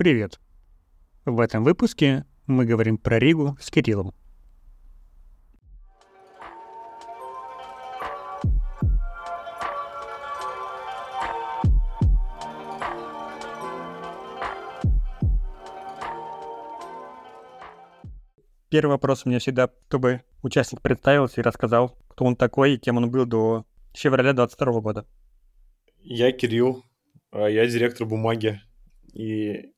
Привет! В этом выпуске мы говорим про Ригу с Кириллом. Первый вопрос у меня всегда, чтобы участник представился и рассказал, кто он такой и кем он был до февраля 2022 года. Я Кирилл, а я директор бумаги, и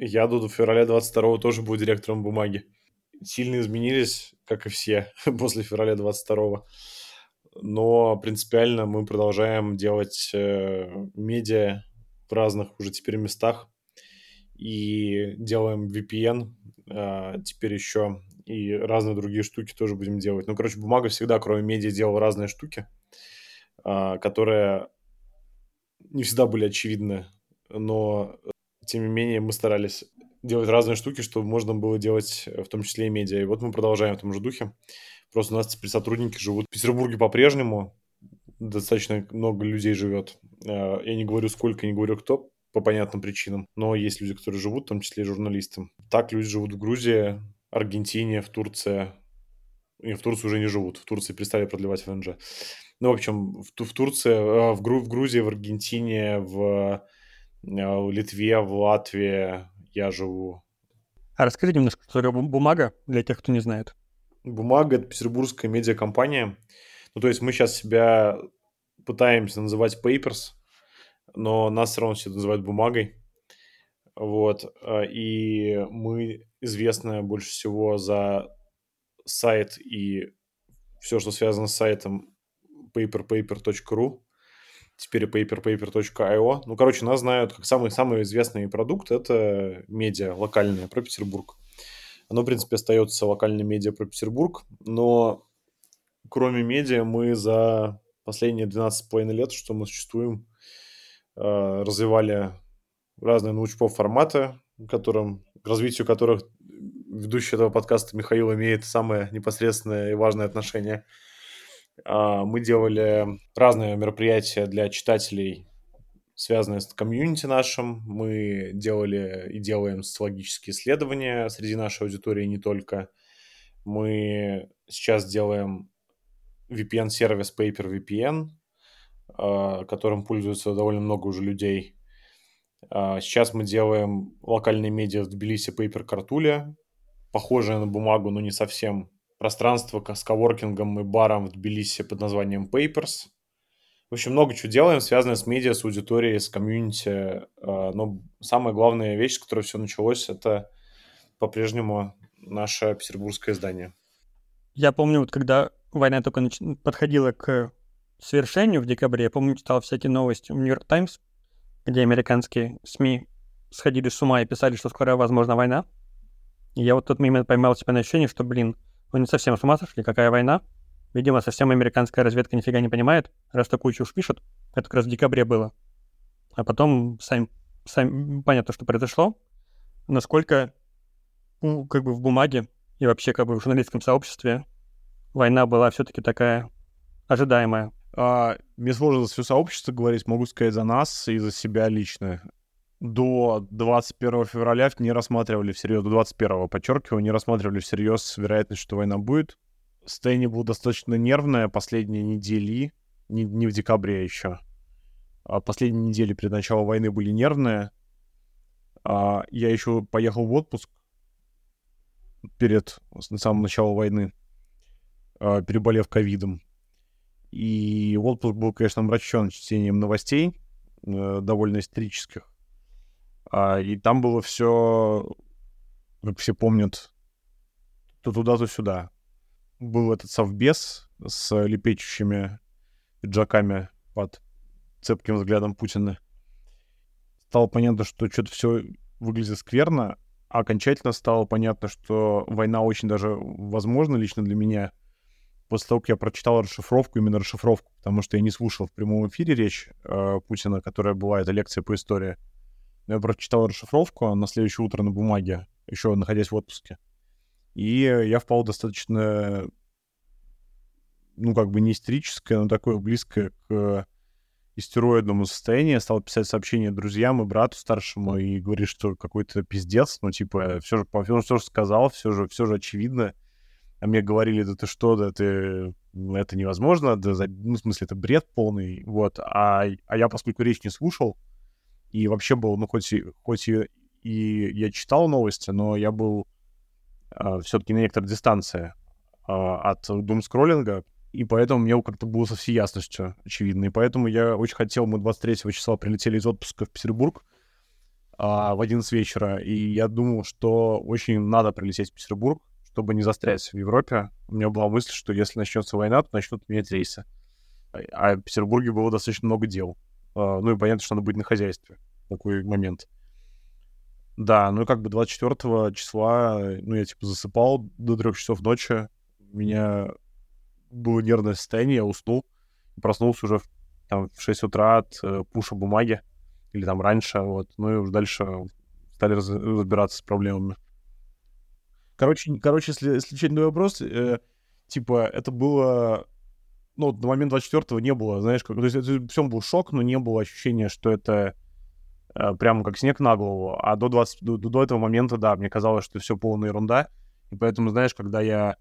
я до февраля 22 тоже буду директором бумаги. Сильно изменились, как и все, после февраля 22 но принципиально мы продолжаем делать э, медиа в разных уже теперь местах и делаем VPN э, теперь еще и разные другие штуки тоже будем делать. Ну, короче, бумага всегда, кроме медиа, делала разные штуки, э, которые не всегда были очевидны, но тем не менее мы старались делать разные штуки, чтобы можно было делать э, в том числе и медиа. И вот мы продолжаем в том же духе. Просто у нас теперь сотрудники живут в Петербурге по-прежнему. Достаточно много людей живет. Э, я не говорю сколько, не говорю кто, по понятным причинам. Но есть люди, которые живут, в том числе и журналисты. Так люди живут в Грузии, Аргентине, в Турции. И в Турции уже не живут. В Турции перестали продлевать ВНЖ. Ну, в общем, в, в Турции, э, в, Гру, в Грузии, в Аргентине, в в Литве, в Латвии я живу. А расскажи немножко, что такое бумага для тех, кто не знает. Бумага – это петербургская медиакомпания. Ну, то есть мы сейчас себя пытаемся называть Papers, но нас все равно все называют бумагой. Вот. Э, и мы известны больше всего за сайт и все, что связано с сайтом paperpaper.ru теперь paperpaper.io. Ну, короче, нас знают как самый, самый известный продукт – это медиа локальное про Петербург. Оно, в принципе, остается локальной медиа про Петербург, но кроме медиа мы за последние 12,5 лет, что мы существуем, э, развивали разные научпоп форматы, которым, к развитию которых ведущий этого подкаста Михаил имеет самое непосредственное и важное отношение – мы делали разные мероприятия для читателей, связанные с комьюнити нашим. Мы делали и делаем социологические исследования среди нашей аудитории не только. Мы сейчас делаем VPN-сервис Paper VPN, а, которым пользуется довольно много уже людей. А, сейчас мы делаем локальные медиа в Тбилиси Paper Картуля, похожие на бумагу, но не совсем пространство с коворкингом и баром в Тбилиси под названием Papers. В общем, много чего делаем, связанное с медиа, с аудиторией, с комьюнити. А, но самая главная вещь, с которой все началось, это по-прежнему наше петербургское издание. Я помню, вот когда война только нач... подходила к свершению в декабре, я помню, читал всякие новости в Нью-Йорк Таймс, где американские СМИ сходили с ума и писали, что скоро возможна война. И я вот в тот момент поймал себя на ощущение, что, блин, вы не совсем с ума сошли, какая война? Видимо, совсем американская разведка нифига не понимает, раз такую чушь пишут. Это как раз в декабре было. А потом сами, сами понятно, что произошло. Насколько ну, как бы в бумаге и вообще как бы в журналистском сообществе война была все-таки такая ожидаемая. А, мне сложно за все сообщество говорить, могу сказать за нас и за себя лично до 21 февраля не рассматривали всерьез, до 21 подчеркиваю, не рассматривали всерьез вероятность, что война будет. Состояние было достаточно нервное последние недели, не, не в декабре еще. А последние недели перед началом войны были нервные. А я еще поехал в отпуск перед самым началом войны, а, переболев ковидом. И отпуск был, конечно, мрачен чтением новостей, э, довольно исторических. А, и там было все, как все помнят, то туда, то сюда. Был этот совбез с лепечущими пиджаками под цепким взглядом Путина. Стало понятно, что что-то все выглядит скверно, а окончательно стало понятно, что война очень даже возможна лично для меня после того, как я прочитал расшифровку, именно расшифровку, потому что я не слушал в прямом эфире речь э, Путина, которая была, это лекция по истории. Я прочитал расшифровку на следующее утро на бумаге, еще находясь в отпуске. И я впал достаточно, ну, как бы не истерическое, но такое близкое к истероидному состоянии, стал писать сообщения друзьям и брату старшему и говорит, что какой-то пиздец, ну, типа, все же, все же сказал, все же, все же очевидно. А мне говорили, да ты что, да ты, это невозможно, да, ну, в смысле, это бред полный, вот. А, а я, поскольку речь не слушал, и вообще был, ну, хоть и, хоть и, и я читал новости, но я был э, а, все-таки на некоторой дистанции э, от думскроллинга, и поэтому мне как-то было со всей ясностью очевидно. И поэтому я очень хотел, мы 23 числа прилетели из отпуска в Петербург а, в 11 вечера, и я думал, что очень надо прилететь в Петербург, чтобы не застрять в Европе. У меня была мысль, что если начнется война, то начнут менять рейсы. А в Петербурге было достаточно много дел. А, ну и понятно, что надо быть на хозяйстве такой момент. Да, ну и как бы 24 числа, ну я типа засыпал до трех часов ночи. Меня было нервное состояние, я уснул, проснулся уже там, в 6 утра от э, пуша бумаги, или там раньше, вот, ну и уже дальше стали раз, разбираться с проблемами. Короче, короче если, если отвечать вопрос, э, типа, это было, ну, на момент 24-го не было, знаешь, как, то есть это всем был шок, но не было ощущения, что это э, прямо как снег на голову, а до, 20, до, до этого момента, да, мне казалось, что все полная ерунда, и поэтому, знаешь, когда я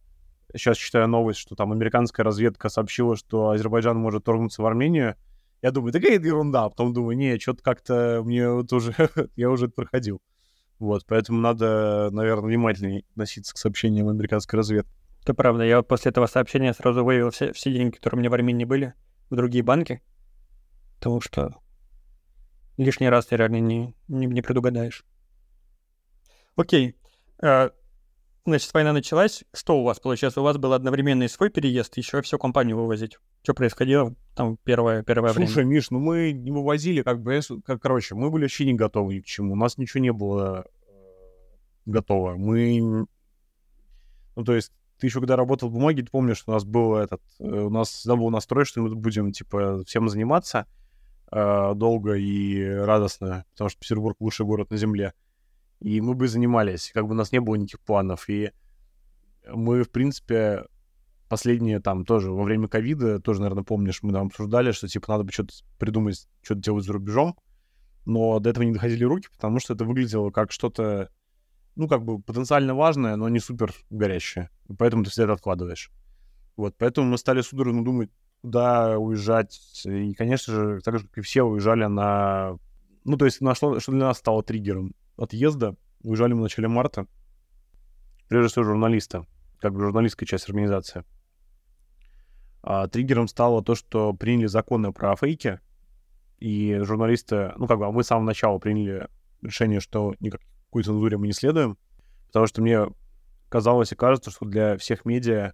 сейчас читаю новость, что там американская разведка сообщила, что Азербайджан может торгнуться в Армению. Я думаю, такая ерунда. А потом думаю, не, что-то как-то мне вот уже, я уже это проходил. Вот, поэтому надо, наверное, внимательнее относиться к сообщениям американской разведки. Это правда. Я после этого сообщения сразу вывел все, все деньги, которые у меня в Армении были, в другие банки. Потому что лишний раз ты реально не, не, не предугадаешь. Окей. Uh, Значит, война началась. Что у вас получается? У вас был одновременный свой переезд, еще всю компанию вывозить. Что происходило там первое, первое Слушай, время? Слушай, Миш, ну мы не вывозили, как бы, как, короче, мы были вообще не готовы ни к чему. У нас ничего не было э, готово. Мы, ну то есть, ты еще когда работал в бумаге, ты помнишь, что у нас был этот, э, у нас всегда был настрой, что мы будем, типа, всем заниматься э, долго и радостно, потому что Петербург лучший город на земле. И мы бы занимались, как бы у нас не было никаких планов, и мы, в принципе, последние там тоже во время ковида, тоже, наверное, помнишь, мы там обсуждали, что, типа, надо бы что-то придумать, что-то делать за рубежом, но до этого не доходили руки, потому что это выглядело как что-то, ну, как бы потенциально важное, но не супер горящее, и поэтому ты всегда это откладываешь. Вот, поэтому мы стали судорожно думать, куда уезжать, и, конечно же, так же, как и все, уезжали на... Ну, то есть на что, что для нас стало триггером? отъезда. Уезжали мы в начале марта. Прежде всего журналиста, как бы журналистская часть организации. А, триггером стало то, что приняли законы про фейки, и журналисты, ну, как бы, а мы с самого начала приняли решение, что никакой цензуре мы не следуем, потому что мне казалось и кажется, что для всех медиа,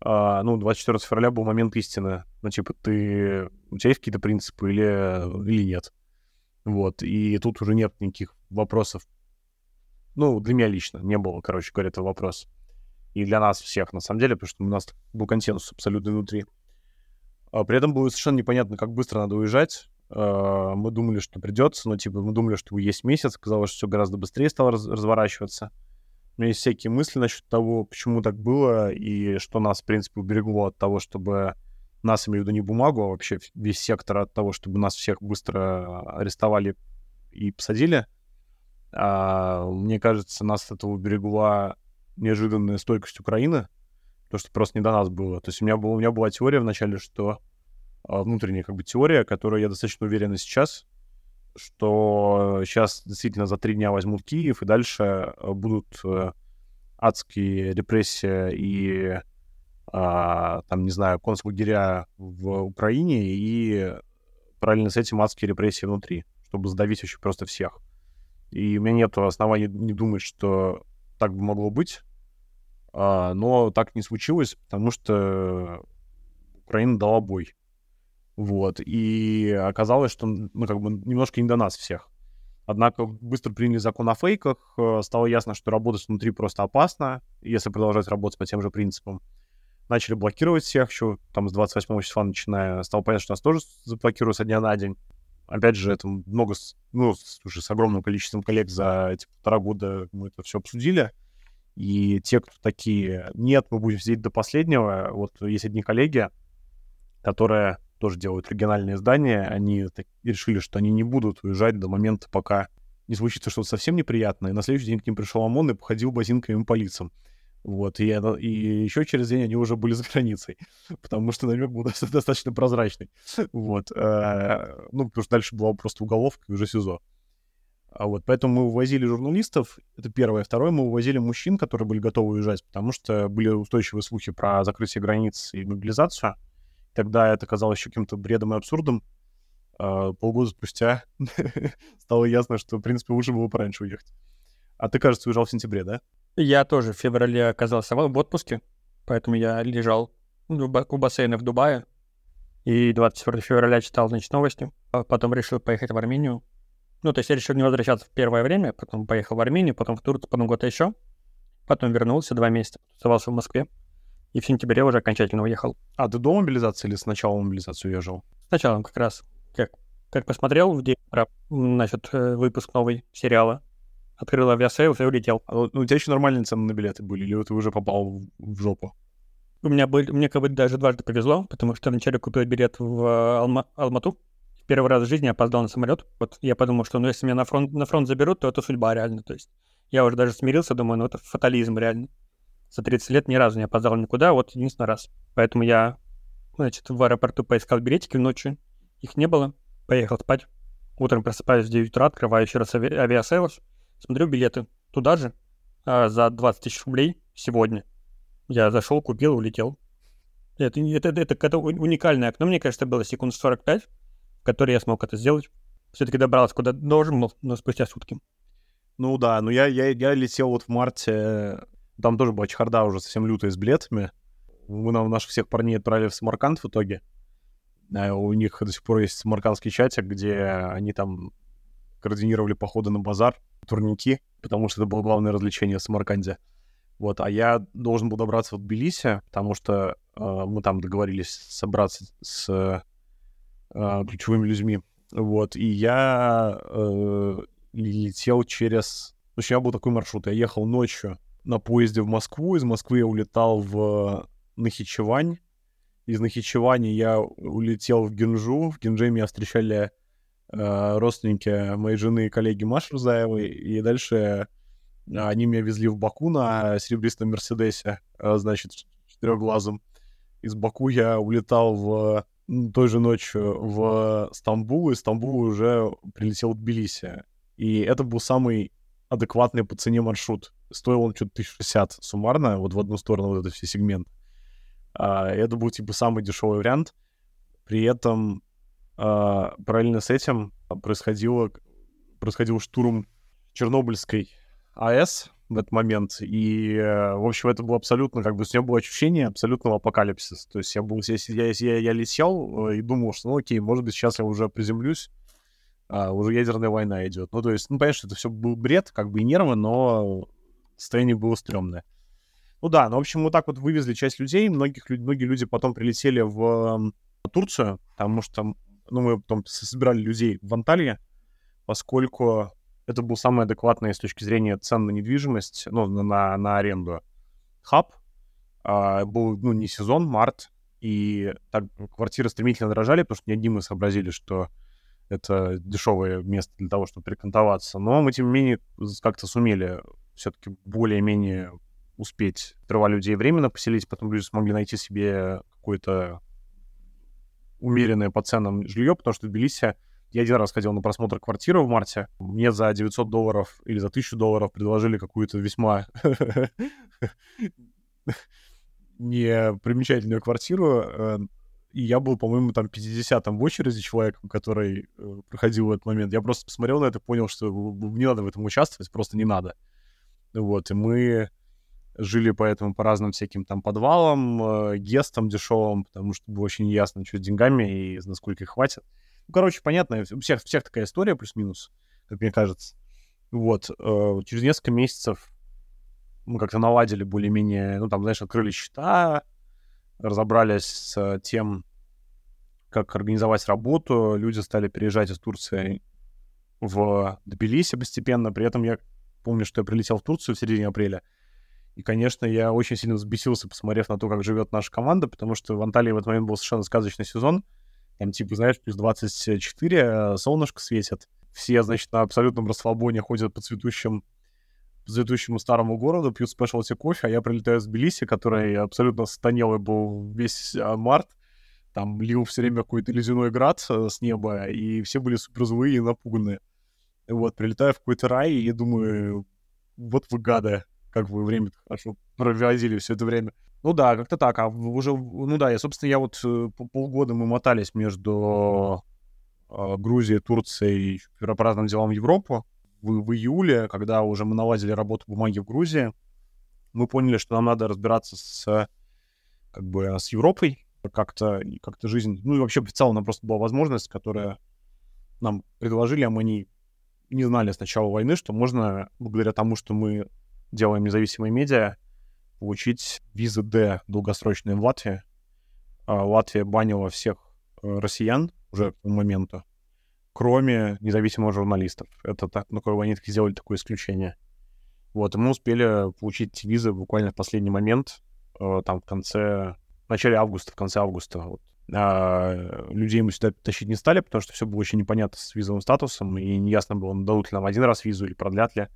а, ну, 24 февраля был момент истины. Ну, типа, ты, у тебя есть какие-то принципы или, или нет? Вот, и тут уже нет никаких вопросов. Ну, для меня лично не было, короче говоря, этого вопроса. И для нас всех, на самом деле, потому что у нас был консенсус абсолютно внутри. А при этом было совершенно непонятно, как быстро надо уезжать. А, мы думали, что придется, но, типа, мы думали, что есть месяц. Казалось, что все гораздо быстрее стало раз- разворачиваться. У меня есть всякие мысли насчет того, почему так было, и что нас, в принципе, уберегло от того, чтобы нас, имею в виду не бумагу, а вообще весь сектор от того, чтобы нас всех быстро арестовали и посадили. А, мне кажется, нас от этого уберегла неожиданная стойкость Украины, то, что просто не до нас было. То есть у меня, был, у меня была теория вначале, что внутренняя как бы теория, которую я достаточно уверен сейчас, что сейчас действительно за три дня возьмут Киев, и дальше а, будут э, адские репрессии и а, там, не знаю, концлагеря в Украине и параллельно с этим адские репрессии внутри, чтобы сдавить вообще просто всех. И у меня нет оснований не думать, что так бы могло быть, а, но так не случилось, потому что Украина дала бой. Вот. И оказалось, что, ну, как бы немножко не до нас всех. Однако быстро приняли закон о фейках, э, стало ясно, что работать внутри просто опасно, если продолжать работать по тем же принципам начали блокировать всех еще, там, с 28 числа начиная. Стало понятно, что нас тоже заблокируют со дня на день. Опять же, это много, ну, уже с огромным количеством коллег за эти полтора года мы это все обсудили. И те, кто такие, нет, мы будем сидеть до последнего. Вот есть одни коллеги, которые тоже делают региональные издания, они так, решили, что они не будут уезжать до момента, пока не случится что-то совсем неприятное. И на следующий день к ним пришел ОМОН и походил ботинками по лицам. Вот, и, и еще через день они уже были за границей, потому что намек был достаточно прозрачный. Вот, э, ну, потому что дальше была просто уголовка и уже СИЗО. А вот, поэтому мы увозили журналистов, это первое. Второе, мы увозили мужчин, которые были готовы уезжать, потому что были устойчивые слухи про закрытие границ и мобилизацию. Тогда это казалось еще каким-то бредом и абсурдом. А полгода спустя стало ясно, что, в принципе, лучше было пораньше уехать. А ты, кажется, уезжал в сентябре, да? Я тоже в феврале оказался в отпуске, поэтому я лежал у бассейна в Дубае. И 24 февраля читал, значит, новости. А потом решил поехать в Армению. Ну, то есть я решил не возвращаться в первое время, потом поехал в Армению, потом в Турцию, потом год еще. Потом вернулся два месяца, оставался в Москве. И в сентябре уже окончательно уехал. А ты до мобилизации или с начала мобилизации уезжал? Сначала как раз. Как, как посмотрел в день, значит, э, выпуск новый сериала, открыл Aviasales и улетел. А, ну, у тебя еще нормальные цены на билеты были, или ты уже попал в, в жопу? У меня был, мне как бы даже дважды повезло, потому что вначале купил билет в э, Алма, Алмату. Первый раз в жизни опоздал на самолет. Вот я подумал, что ну если меня на фронт, на фронт заберут, то это судьба реально. То есть я уже даже смирился, думаю, ну это фатализм реально. За 30 лет ни разу не опоздал никуда, вот единственный раз. Поэтому я, значит, в аэропорту поискал билетики ночью, их не было, поехал спать. Утром просыпаюсь в 9 утра, открываю еще раз ави- Aviasales, смотрю билеты туда же а, за 20 тысяч рублей сегодня. Я зашел, купил, улетел. Это, это, это, это уникальное окно, мне кажется, было секунд 45, в которые я смог это сделать. Все-таки добрался куда должен но спустя сутки. Ну да, но я, я, я летел вот в марте, там тоже была чехарда уже совсем лютая с билетами. Мы нам наших всех парней отправили в Самарканд в итоге. А у них до сих пор есть самаркандский чатик, где они там координировали походы на базар, турники, потому что это было главное развлечение в Самарканде. Вот, а я должен был добраться в Тбилиси, потому что э, мы там договорились собраться с э, ключевыми людьми. Вот, и я э, летел через... В общем, я был такой маршрут. Я ехал ночью на поезде в Москву, из Москвы я улетал в Нахичевань, из Нахичевани я улетел в Гинжу, в Гинже меня встречали э, родственники моей жены и коллеги Маши Рузаевой, и дальше они меня везли в Баку на серебристом Мерседесе, э, значит, четырехглазом. Из Баку я улетал в той же ночью в Стамбул, и Стамбул уже прилетел в Тбилиси. И это был самый адекватный по цене маршрут. Стоил он что-то 1060 суммарно, вот в одну сторону вот этот все сегмент. А, это был типа самый дешевый вариант. При этом а, параллельно с этим происходило, происходил штурм Чернобыльской АЭС в этот момент. И, э, в общем, это было абсолютно, как бы, у меня было ощущение абсолютного апокалипсиса. То есть я был, я, я, я, я летел э, и думал, что, ну, окей, может быть, сейчас я уже приземлюсь, а, уже ядерная война идет. Ну, то есть, ну, понятно, что это все был бред, как бы и нервы, но состояние было стрёмное. Ну да, ну, в общем, вот так вот вывезли часть людей, многих, многие люди потом прилетели в Турцию, потому что, ну, мы потом собирали людей в Анталии, поскольку это был самый адекватный с точки зрения цен на недвижимость, ну, на, на аренду хаб. А, был, ну, не сезон, март, и так квартиры стремительно дорожали, потому что не одни мы сообразили, что это дешевое место для того, чтобы перекантоваться. Но мы, тем не менее, как-то сумели все-таки более-менее успеть сперва людей временно поселить, потом люди смогли найти себе какое-то умеренное по ценам жилье, потому что в Тбилиси я один раз ходил на просмотр квартиры в марте. Мне за 900 долларов или за 1000 долларов предложили какую-то весьма непримечательную квартиру. И я был, по-моему, там 50-м в очереди человеком, который э, проходил этот момент. Я просто посмотрел на это понял, что не надо в этом участвовать, просто не надо. Вот, и мы жили поэтому по разным всяким там подвалам, э, гестам дешевым, потому что было очень ясно, что с деньгами и насколько их хватит. Ну, короче, понятно, у всех, у всех такая история плюс-минус, как мне кажется. Вот, э, через несколько месяцев мы как-то наладили более-менее, ну, там, знаешь, открыли счета, разобрались с тем, как организовать работу. Люди стали переезжать из Турции в Тбилиси постепенно. При этом я помню, что я прилетел в Турцию в середине апреля. И, конечно, я очень сильно взбесился, посмотрев на то, как живет наша команда, потому что в Анталии в этот момент был совершенно сказочный сезон. Там, типа, знаешь, плюс 24, э, солнышко светит. Все, значит, на абсолютном расслабоне ходят по цветущим по цветущему старому городу, пьют спешлти кофе, а я прилетаю с Тбилиси, который абсолютно станелый был весь а, март. Там лил все время какой-то ледяной град э, с неба, и все были супер злые и напуганные. Вот, прилетаю в какой-то рай, и думаю, вот вы гады, как вы время хорошо проводили все это время. Ну да, как-то так. А уже, ну да, я, собственно, я вот э, полгода мы мотались между э, Грузией, Турцией по разным делам в Европу. В, в июле, когда уже мы наладили работу бумаги в Грузии, мы поняли, что нам надо разбираться с, как бы, с Европой, как-то как жизнь... Ну и вообще в целом нам просто была возможность, которая нам предложили, а мы не, не знали с начала войны, что можно, благодаря тому, что мы делаем независимые медиа, получить визы D долгосрочные в Латвии. А Латвия банила всех э, россиян уже к тому моменту, кроме независимых журналистов. Это так, на какой они сделали такое исключение. Вот, и мы успели получить визы буквально в последний момент, э, там в конце, в начале августа, в конце августа. Вот. А людей мы сюда тащить не стали, потому что все было очень непонятно с визовым статусом, и неясно было, дадут ли нам один раз визу или продлят ли.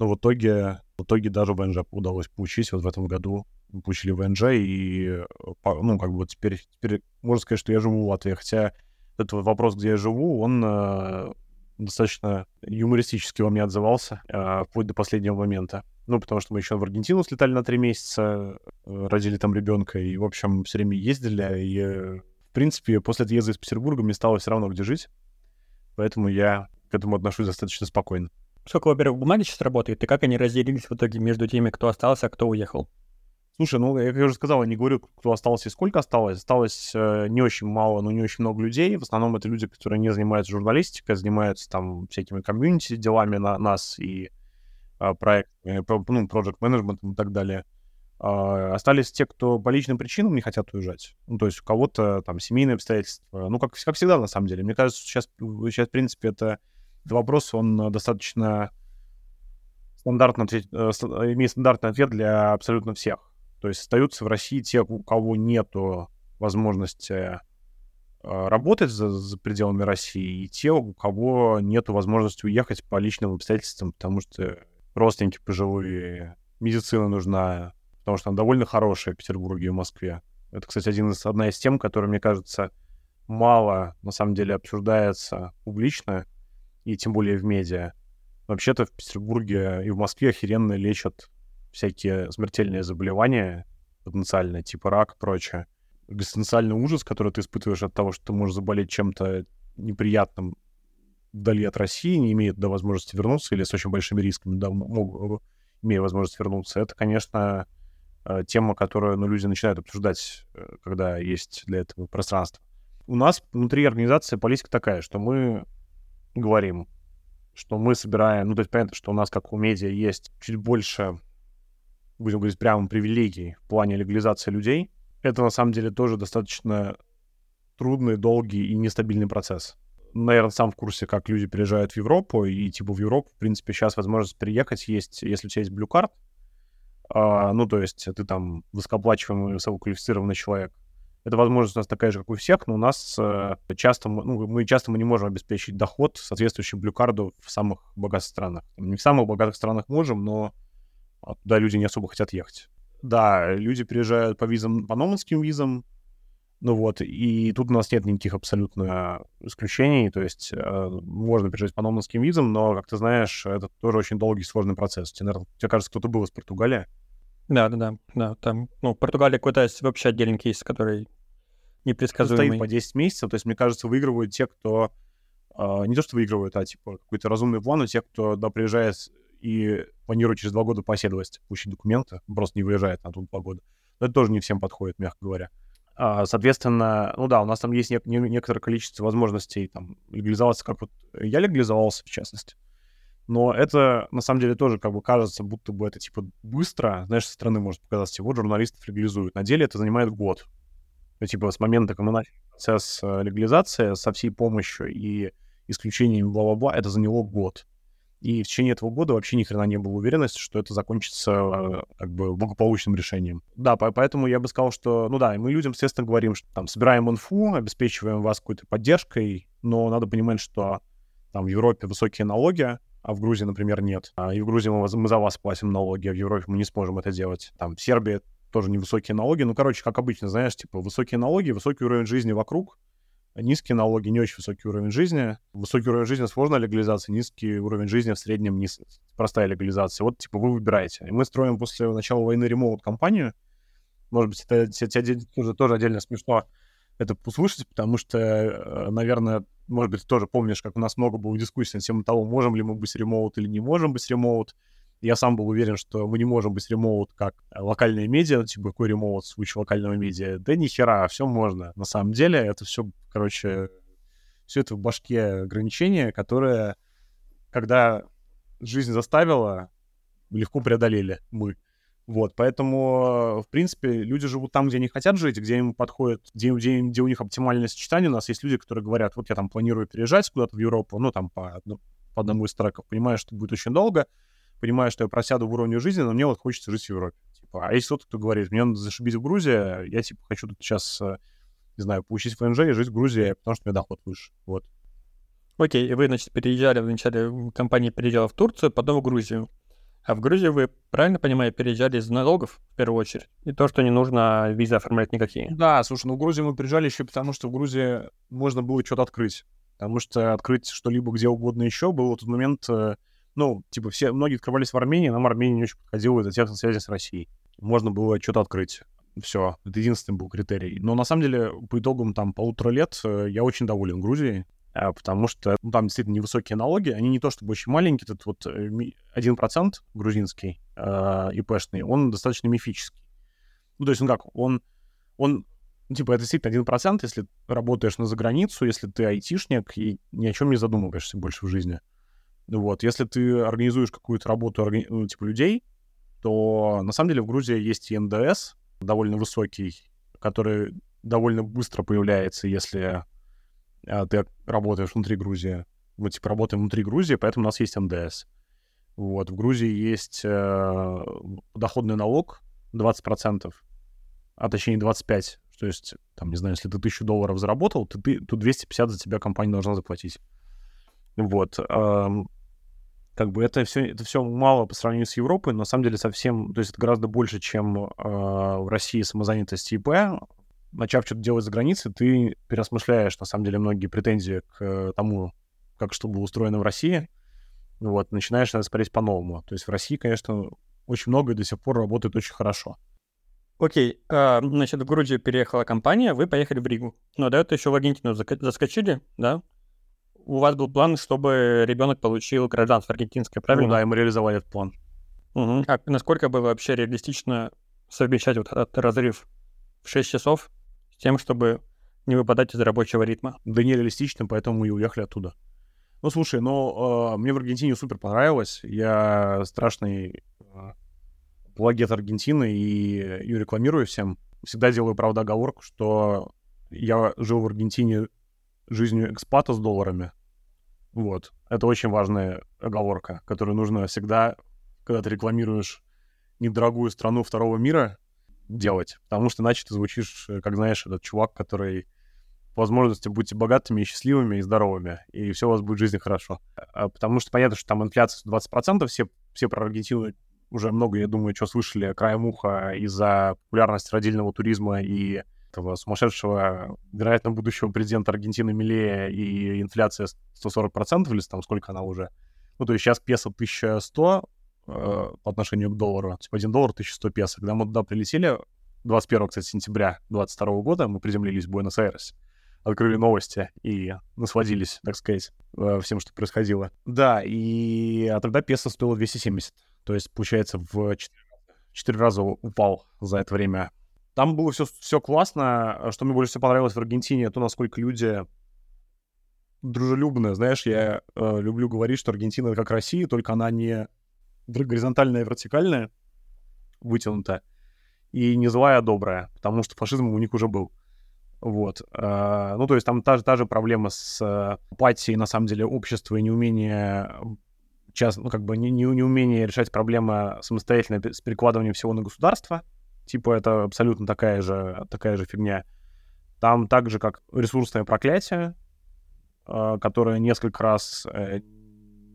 Но в итоге, в итоге даже ВНЖ удалось получить. Вот в этом году мы получили ВНЖ, и, э, ну, как бы теперь, теперь можно сказать, что я живу в Латвии. Хотя этот вопрос, где я живу, он э, достаточно юмористически во мне отзывался, э, вплоть до последнего момента. Ну, потому что мы еще в Аргентину слетали на три месяца, э, родили там ребенка, и, в общем, все время ездили, и, э, в принципе, после отъезда из Петербурга мне стало все равно, где жить, поэтому я к этому отношусь достаточно спокойно. Сколько, во-первых, бумаги сейчас работает, и как они разделились в итоге между теми, кто остался, а кто уехал? Слушай, ну, я, как уже сказал, я не говорю, кто остался и сколько осталось. Осталось э, не очень мало, но не очень много людей. В основном это люди, которые не занимаются журналистикой, занимаются там всякими комьюнити делами на нас и э, проектами, ну, project management и так далее. Э, остались те, кто по личным причинам не хотят уезжать. Ну, то есть у кого-то там семейные обстоятельства. Ну, как, как всегда, на самом деле. Мне кажется, сейчас, сейчас, в принципе, это этот вопрос, он достаточно стандартно, э, имеет стандартный ответ для абсолютно всех. То есть остаются в России те, у кого нет возможности э, работать за, за пределами России, и те, у кого нет возможности уехать по личным обстоятельствам, потому что родственники пожилые, медицина нужна, потому что она довольно хорошая в Петербурге и в Москве. Это, кстати, один из, одна из тем, которая, мне кажется, мало, на самом деле, обсуждается публично, и тем более в медиа. Вообще-то в Петербурге и в Москве охеренно лечат всякие смертельные заболевания потенциальные, типа рак и прочее. Экзистенциальный ужас, который ты испытываешь от того, что ты можешь заболеть чем-то неприятным вдали от России, не имеет до возможности вернуться или с очень большими рисками, да, имея возможность вернуться, это, конечно, э, тема, которую ну, люди начинают обсуждать, э, когда есть для этого пространство. У нас внутри организации политика такая, что мы говорим, что мы собираем, ну, то есть понятно, что у нас, как у медиа, есть чуть больше, будем говорить, прямо привилегий в плане легализации людей. Это, на самом деле, тоже достаточно трудный, долгий и нестабильный процесс. Наверное, сам в курсе, как люди приезжают в Европу, и, типа, в Европу, в принципе, сейчас возможность приехать есть, если у тебя есть Blue Card, а, ну, то есть ты там высокооплачиваемый, высококвалифицированный человек, эта возможность у нас такая же, как у всех, но у нас э, часто, ну, мы часто мы не можем обеспечить доход, соответствующий блюкарду в самых богатых странах. Не в самых богатых странах можем, но туда люди не особо хотят ехать. Да, люди приезжают по визам, по номадским визам, ну вот, и тут у нас нет никаких абсолютно исключений, то есть э, можно приезжать по номадским визам, но, как ты знаешь, это тоже очень долгий сложный процесс. Тебе, наверное, тебе кажется, кто-то был из Португалии? Да, да, да, да. Там, ну, Португалия какой-то вообще отдельный кейс, который непредсказуемый. Стоит по 10 месяцев, то есть, мне кажется, выигрывают те, кто... Э, не то, что выигрывают, а, типа, какой-то разумный план у тех, кто, да, приезжает и планирует через два года по оседлости получить документы, просто не выезжает на тут два. Но это тоже не всем подходит, мягко говоря. А, соответственно, ну да, у нас там есть не, не, некоторое количество возможностей там легализоваться, как вот я легализовался, в частности. Но это, на самом деле, тоже как бы кажется, будто бы это, типа, быстро. Знаешь, со стороны может показаться, вот журналистов легализуют. На деле это занимает год. Ну, типа, с момента, как мы начали процесс легализации со всей помощью и исключением бла-бла-бла, это заняло год. И в течение этого года вообще ни хрена не было уверенности, что это закончится э, как бы благополучным решением. Да, поэтому я бы сказал, что, ну да, мы людям, естественно, говорим, что там собираем инфу, обеспечиваем вас какой-то поддержкой, но надо понимать, что там в Европе высокие налоги, а в Грузии, например, нет. А, и в Грузии мы, за вас платим налоги, а в Европе мы не сможем это делать. Там в Сербии тоже невысокие налоги. Ну, короче, как обычно, знаешь, типа высокие налоги, высокий уровень жизни вокруг, низкие налоги, не очень высокий уровень жизни. Высокий уровень жизни сложная легализация, низкий уровень жизни в среднем не простая легализация. Вот, типа, вы выбираете. И мы строим после начала войны ремоут-компанию. Может быть, это тебе тоже, тоже отдельно смешно это услышать, потому что, э, наверное, может быть, ты тоже помнишь, как у нас много было дискуссий на тему того, можем ли мы быть ремоут или не можем быть ремоут. Я сам был уверен, что мы не можем быть ремоут как локальные медиа, типа какой ремоут в случае локального медиа. Да ни хера, все можно. На самом деле это все, короче, все это в башке ограничения, которые, когда жизнь заставила, легко преодолели мы. Вот, поэтому, в принципе, люди живут там, где они хотят жить, где им подходит, где, где, где у них оптимальное сочетание. У нас есть люди, которые говорят, вот я там планирую переезжать куда-то в Европу, ну, там по, ну, по одному из треков, понимаю, что будет очень долго, понимаю, что я просяду в уровне жизни, но мне вот хочется жить в Европе. Типа, а если кто-то, кто говорит, мне надо зашибить в Грузии, я, типа, хочу тут сейчас, э, не знаю, получить ВНЖ и жить в Грузии, потому что у меня доход выше. Вот. Окей, и вы, значит, переезжали, вначале компания переезжала в Турцию, потом в Грузию. А в Грузию вы, правильно понимаю, переезжали из налогов в первую очередь? И то, что не нужно визы оформлять никакие. Да, слушай, ну в Грузию мы приезжали еще потому, что в Грузии можно было что-то открыть. Потому что открыть что-либо где угодно еще был в тот момент э, ну, типа, все, многие открывались в Армении, нам Армения не очень подходила из-за тех связи с Россией. Можно было что-то открыть. Все, это единственный был критерий. Но на самом деле, по итогам там полутора лет э, я очень доволен Грузией, э, потому что ну, там действительно невысокие налоги, они не то чтобы очень маленькие, этот вот 1% э, грузинский э, ИПшный, он достаточно мифический. Ну, то есть он как, он, он ну, типа, это действительно 1%, если работаешь на заграницу, если ты айтишник и ни о чем не задумываешься больше в жизни. Вот, если ты организуешь какую-то работу ну, типа людей, то на самом деле в Грузии есть и НДС довольно высокий, который довольно быстро появляется, если а, ты работаешь внутри Грузии. Мы типа работаем внутри Грузии, поэтому у нас есть НДС. Вот, в Грузии есть э, доходный налог 20%, а точнее 25%. То есть, там, не знаю, если ты тысячу долларов заработал, то, ты, то 250 за тебя компания должна заплатить. Вот. Как бы это все, это все мало по сравнению с Европой, но на самом деле совсем, то есть это гораздо больше, чем э, в России самозанятость ИП. Начав что-то делать за границей, ты переосмысляешь, на самом деле, многие претензии к тому, как что было устроено в России. Вот, начинаешь смотреть по-новому. То есть в России, конечно, очень много и до сих пор работает очень хорошо. Окей, а, значит, в Грузию переехала компания, вы поехали в Ригу. Но до этого еще в Аргентину заскочили, да? У вас был план, чтобы ребенок получил гражданство аргентинское, правильно? Ну да, и мы реализовали этот план. Угу. А насколько было вообще реалистично совмещать вот этот разрыв в 6 часов с тем, чтобы не выпадать из рабочего ритма? Да нереалистично, поэтому мы и уехали оттуда. Ну, слушай, ну, э, мне в Аргентине супер понравилось. Я страшный э, плагет Аргентины и ее рекламирую всем. Всегда делаю, правда, оговорку, что я жил в Аргентине жизнью экспата с долларами. Вот. Это очень важная оговорка, которую нужно всегда, когда ты рекламируешь недорогую страну второго мира, делать. Потому что иначе ты звучишь, э, как знаешь, этот чувак, который по возможности будьте богатыми и счастливыми и здоровыми, и все у вас будет в жизни хорошо. А, потому что понятно, что там инфляция 20%, все, все про Аргентину уже много, я думаю, что слышали краем уха из-за популярности родильного туризма и этого сумасшедшего, вероятно, будущего президента Аргентины Милея и инфляция 140% или там сколько она уже. Ну, то есть сейчас песо 1100 э, по отношению к доллару, типа 1 доллар 1100 песо. Когда мы туда прилетели, 21, кстати, сентября 22 года, мы приземлились в Буэнос-Айрес, открыли новости и насладились, так сказать, э, всем, что происходило. Да, и а тогда песо стоило 270. То есть, получается, в 4, 4 раза упал за это время там было все, все классно. Что мне больше всего понравилось в Аргентине, то, насколько люди дружелюбные. Знаешь, я э, люблю говорить, что Аргентина как Россия, только она не горизонтальная, а вертикальная, вытянутая, и не злая, а добрая, потому что фашизм у них уже был. Вот. Э, ну, то есть там та, та же проблема с э, апатией, на самом деле, общества и неумение Сейчас, ну, как бы не, не, неумение решать проблемы самостоятельно с перекладыванием всего на государство. Типа это абсолютно такая же, такая же фигня. Там также как ресурсное проклятие, э, которое несколько раз э,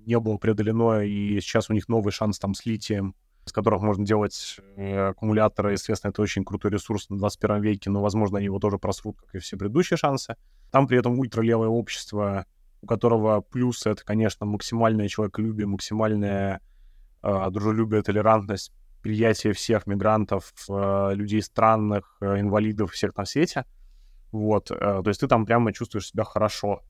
не было преодолено, и сейчас у них новый шанс там с литием, с которых можно делать э, аккумуляторы. Естественно, это очень крутой ресурс на 21 веке, но, возможно, они его тоже просрут, как и все предыдущие шансы. Там при этом ультралевое общество, у которого плюсы — это, конечно, максимальное человеколюбие, максимальное э, дружелюбие, толерантность, приятие всех мигрантов, э, людей странных, э, инвалидов, всех на свете. Вот, э, то есть ты там прямо чувствуешь себя хорошо,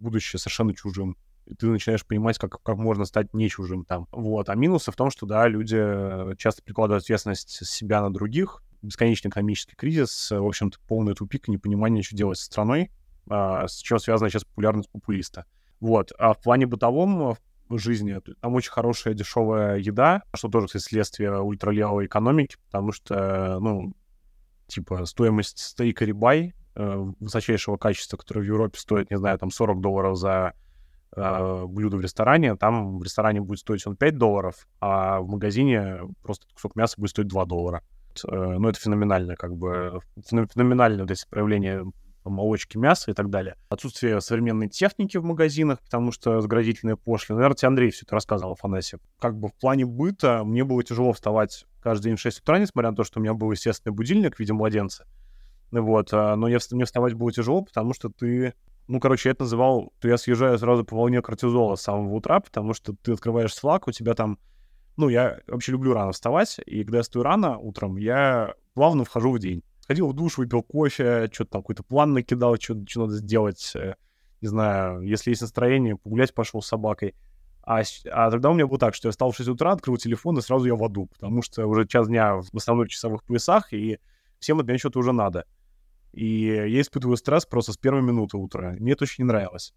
будучи совершенно чужим и ты начинаешь понимать, как, как можно стать не чужим там. Вот. А минусы в том, что, да, люди часто прикладывают ответственность себя на других, бесконечный экономический кризис, в общем-то, полный тупик и непонимание, что делать со страной, а, с чем связана сейчас популярность популиста. Вот. А в плане бытовом в жизни там очень хорошая дешевая еда, что тоже, кстати, следствие ультралевой экономики, потому что, ну, типа, стоимость стейка рибай э, высочайшего качества, который в Европе стоит, не знаю, там 40 долларов за э, блюдо в ресторане, там в ресторане будет стоить он 5 долларов, а в магазине просто кусок мяса будет стоить 2 доллара. Э, ну, это феноменально, как бы, феноменально вот эти молочки, мяса и так далее. Отсутствие современной техники в магазинах, потому что заградительные пошлины. Наверное, тебе Андрей все это рассказывал, Афанасий. Как бы в плане быта мне было тяжело вставать каждый день в 6 утра, несмотря на то, что у меня был естественный будильник в виде младенца. Вот, а, но мне вставать было тяжело, потому что ты ну, короче, я это называл, то я съезжаю сразу по волне кортизола с самого утра, потому что ты открываешь Slack, у тебя там... Ну, я вообще люблю рано вставать, и когда я стою рано утром, я плавно вхожу в день. Ходил в душ, выпил кофе, что-то там какой-то план накидал, что, что надо сделать, э, не знаю, если есть настроение, погулять пошел с собакой. А, а тогда у меня было так, что я встал в 6 утра, открыл телефон, и сразу я в аду, потому что уже час дня в основных часовых поясах, и всем от меня что-то уже надо. И я испытываю стресс просто с первой минуты утра. Мне это очень не нравилось.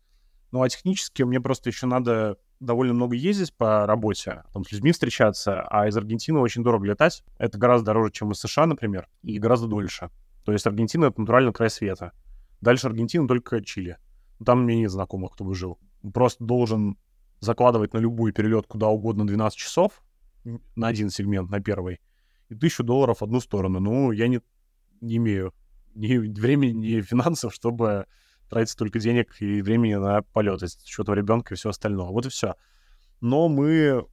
Ну, а технически мне просто еще надо довольно много ездить по работе, там, с людьми встречаться, а из Аргентины очень дорого летать. Это гораздо дороже, чем из США, например, и гораздо дольше. То есть Аргентина — это натурально край света. Дальше Аргентина только Чили. Там мне нет знакомых, кто бы жил. Просто должен закладывать на любую перелет куда угодно 12 часов на один сегмент, на первый, и тысячу долларов в одну сторону. Ну, я не, не имею ни времени, ни финансов, чтобы тратить столько денег и времени на полеты, с учетом ребенка и все остальное. Вот и все. Но мы,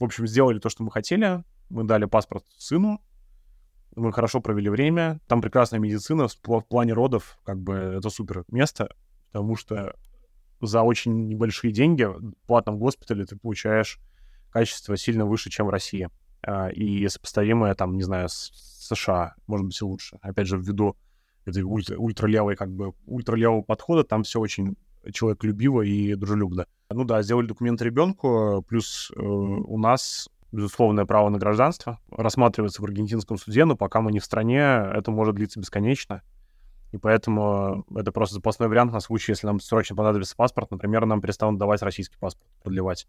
в общем, сделали то, что мы хотели. Мы дали паспорт сыну, мы хорошо провели время. Там прекрасная медицина в плане родов, как бы это супер место, потому что за очень небольшие деньги в платном госпитале ты получаешь качество сильно выше, чем в России. А, и сопоставимое, там, не знаю, с США, может быть, и лучше. Опять же, ввиду этой ультра, ультралевой, как бы, ультралевого подхода, там все очень человеколюбиво и дружелюбно. Ну да, сделали документ ребенку, плюс э, у нас безусловное право на гражданство рассматривается в аргентинском суде, но пока мы не в стране, это может длиться бесконечно. И поэтому это просто запасной вариант на случай, если нам срочно понадобится паспорт. Например, нам перестанут давать российский паспорт, продлевать.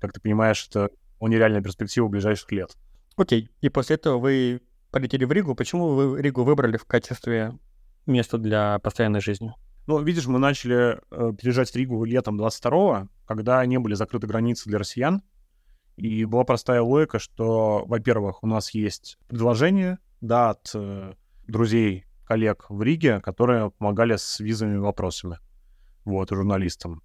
Как ты понимаешь, это нереальная перспектива ближайших лет. Окей. И после этого вы полетели в Ригу. Почему вы Ригу выбрали в качестве места для постоянной жизни? Ну, видишь, мы начали э, переезжать в Ригу летом 22-го, когда не были закрыты границы для россиян. И была простая логика, что, во-первых, у нас есть предложение, да, от э, друзей, коллег в Риге, которые помогали с визовыми вопросами, вот, журналистам.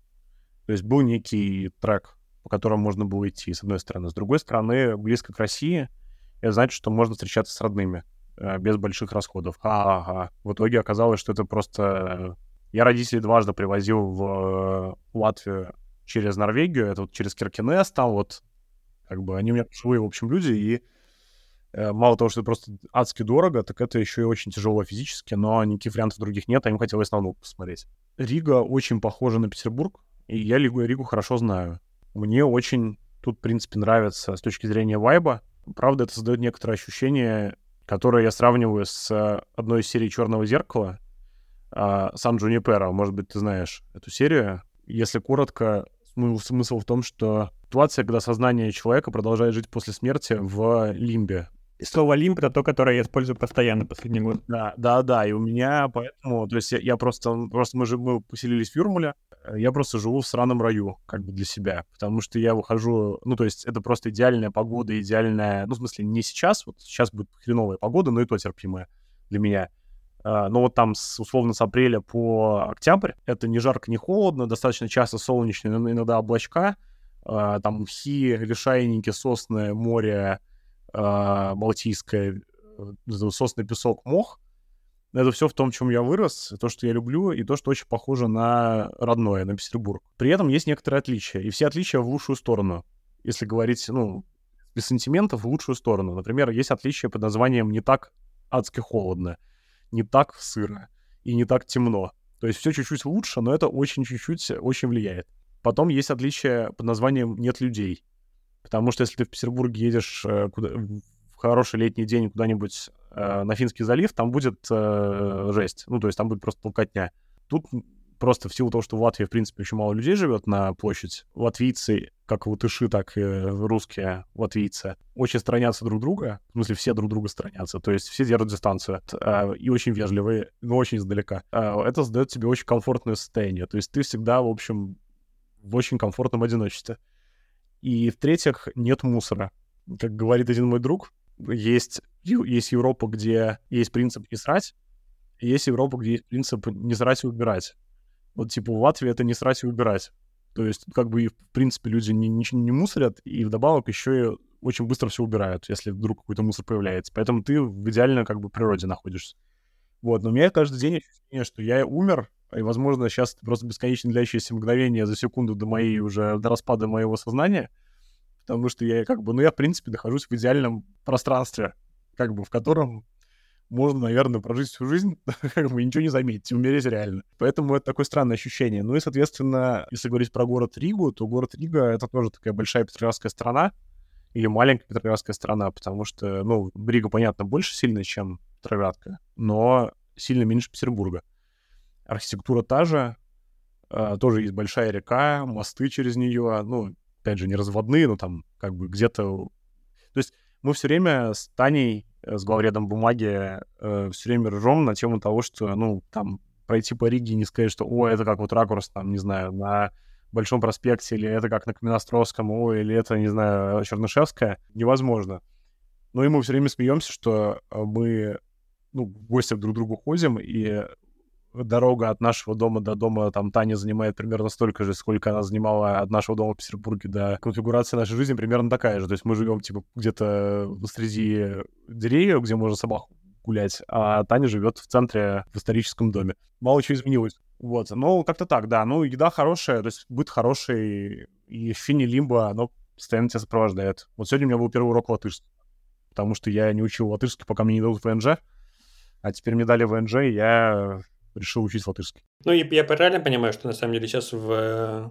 То есть был некий трек, по которому можно было идти, с одной стороны. С другой стороны, близко к России — это значит, что можно встречаться с родными э, без больших расходов. Ага. В итоге оказалось, что это просто... Э, я родителей дважды привозил в э, Латвию через Норвегию, это вот через Киркинес, там вот как бы они у меня живые, в общем, люди, и мало того, что это просто адски дорого, так это еще и очень тяжело физически, но никаких вариантов других нет, а им хотелось на внук посмотреть. Рига очень похожа на Петербург, и я Ригу, Ригу хорошо знаю. Мне очень тут, в принципе, нравится с точки зрения вайба, Правда, это создает некоторое ощущение, которое я сравниваю с э, одной из серий «Черного зеркала», а, Сан Джунипера. Может быть, ты знаешь эту серию. Если коротко, смысл в том, что ситуация, когда сознание человека продолжает жить после смерти в лимбе, Слово лимп — это то, которое я использую постоянно последний год. Да, да, да, и у меня поэтому, то есть я, я просто, просто мы же мы поселились в Юрмале, э, я просто живу в сраном раю, как бы для себя, потому что я выхожу, ну, то есть это просто идеальная погода, идеальная, ну, в смысле, не сейчас, вот сейчас будет хреновая погода, но и то терпимая для меня. Uh, но вот там с, условно с апреля по октябрь это не жарко, не холодно, достаточно часто солнечные, иногда облачка, uh, там мхи, лишайники, сосны, море, э, Балтийское, э, сосный песок, мох. Это все в том, чем я вырос, то, что я люблю, и то, что очень похоже на родное, на Петербург. При этом есть некоторые отличия, и все отличия в лучшую сторону. Если говорить, ну, без сантиментов, в лучшую сторону. Например, есть отличие под названием «не так адски холодно», «не так сыро» и «не так темно». То есть все чуть-чуть лучше, но это очень чуть-чуть очень влияет. Потом есть отличие под названием «нет людей». Потому что если ты в Петербурге едешь э, куда, в хороший летний день куда-нибудь э, на Финский залив, там будет э, жесть. Ну, то есть там будет просто толкотня. Тут просто в силу того, что в Латвии, в принципе, очень мало людей живет на площадь, латвийцы, как латыши, так и русские латвийцы, очень сторонятся друг друга, в смысле, все друг друга сторонятся, то есть все держат дистанцию, э, и очень вежливые, но очень издалека. Э, это создает тебе очень комфортное состояние, то есть ты всегда, в общем, в очень комфортном одиночестве. И в-третьих, нет мусора. Как говорит один мой друг, есть, есть Европа, где есть принцип не срать, есть Европа, где есть принцип не срать и убирать. Вот типа в Латвии это не срать и убирать. То есть как бы в принципе люди не, ничего не мусорят, и вдобавок еще и очень быстро все убирают, если вдруг какой-то мусор появляется. Поэтому ты в идеально как бы природе находишься. Вот, но у меня каждый день ощущение, что я умер, и, возможно, сейчас просто бесконечно длящееся мгновение за секунду до моей уже, до распада моего сознания, потому что я как бы, ну, я, в принципе, нахожусь в идеальном пространстве, как бы, в котором можно, наверное, прожить всю жизнь, как бы ничего не заметить, умереть реально. Поэтому это такое странное ощущение. Ну и, соответственно, если говорить про город Ригу, то город Рига — это тоже такая большая петроградская страна, или маленькая петроградская страна, потому что, ну, Рига, понятно, больше сильно, чем Петроградка, но сильно меньше Петербурга архитектура та же, э, тоже есть большая река, мосты через нее, ну, опять же, не разводные, но там как бы где-то... То есть мы все время с Таней, э, с главредом бумаги, э, все время ржем на тему того, что, ну, там, пройти по Риге и не сказать, что, о, это как вот ракурс, там, не знаю, на Большом проспекте, или это как на Каменостровском, о, или это, не знаю, Чернышевская, невозможно. Ну и мы все время смеемся, что мы ну, в гости друг к другу ходим, и дорога от нашего дома до дома там Таня занимает примерно столько же, сколько она занимала от нашего дома в Петербурге до конфигурации нашей жизни примерно такая же. То есть мы живем типа где-то среди деревьев, где можно собак гулять, а Таня живет в центре в историческом доме. Мало чего изменилось. Вот, ну, как-то так, да. Ну, еда хорошая, то есть быт хороший, и фини лимба, оно постоянно тебя сопровождает. Вот сегодня у меня был первый урок латышский, потому что я не учил латышский, пока мне не дадут ВНЖ, а теперь мне дали ВНЖ, и я решил учить латышский. Ну, и я правильно понимаю, что на самом деле сейчас в э,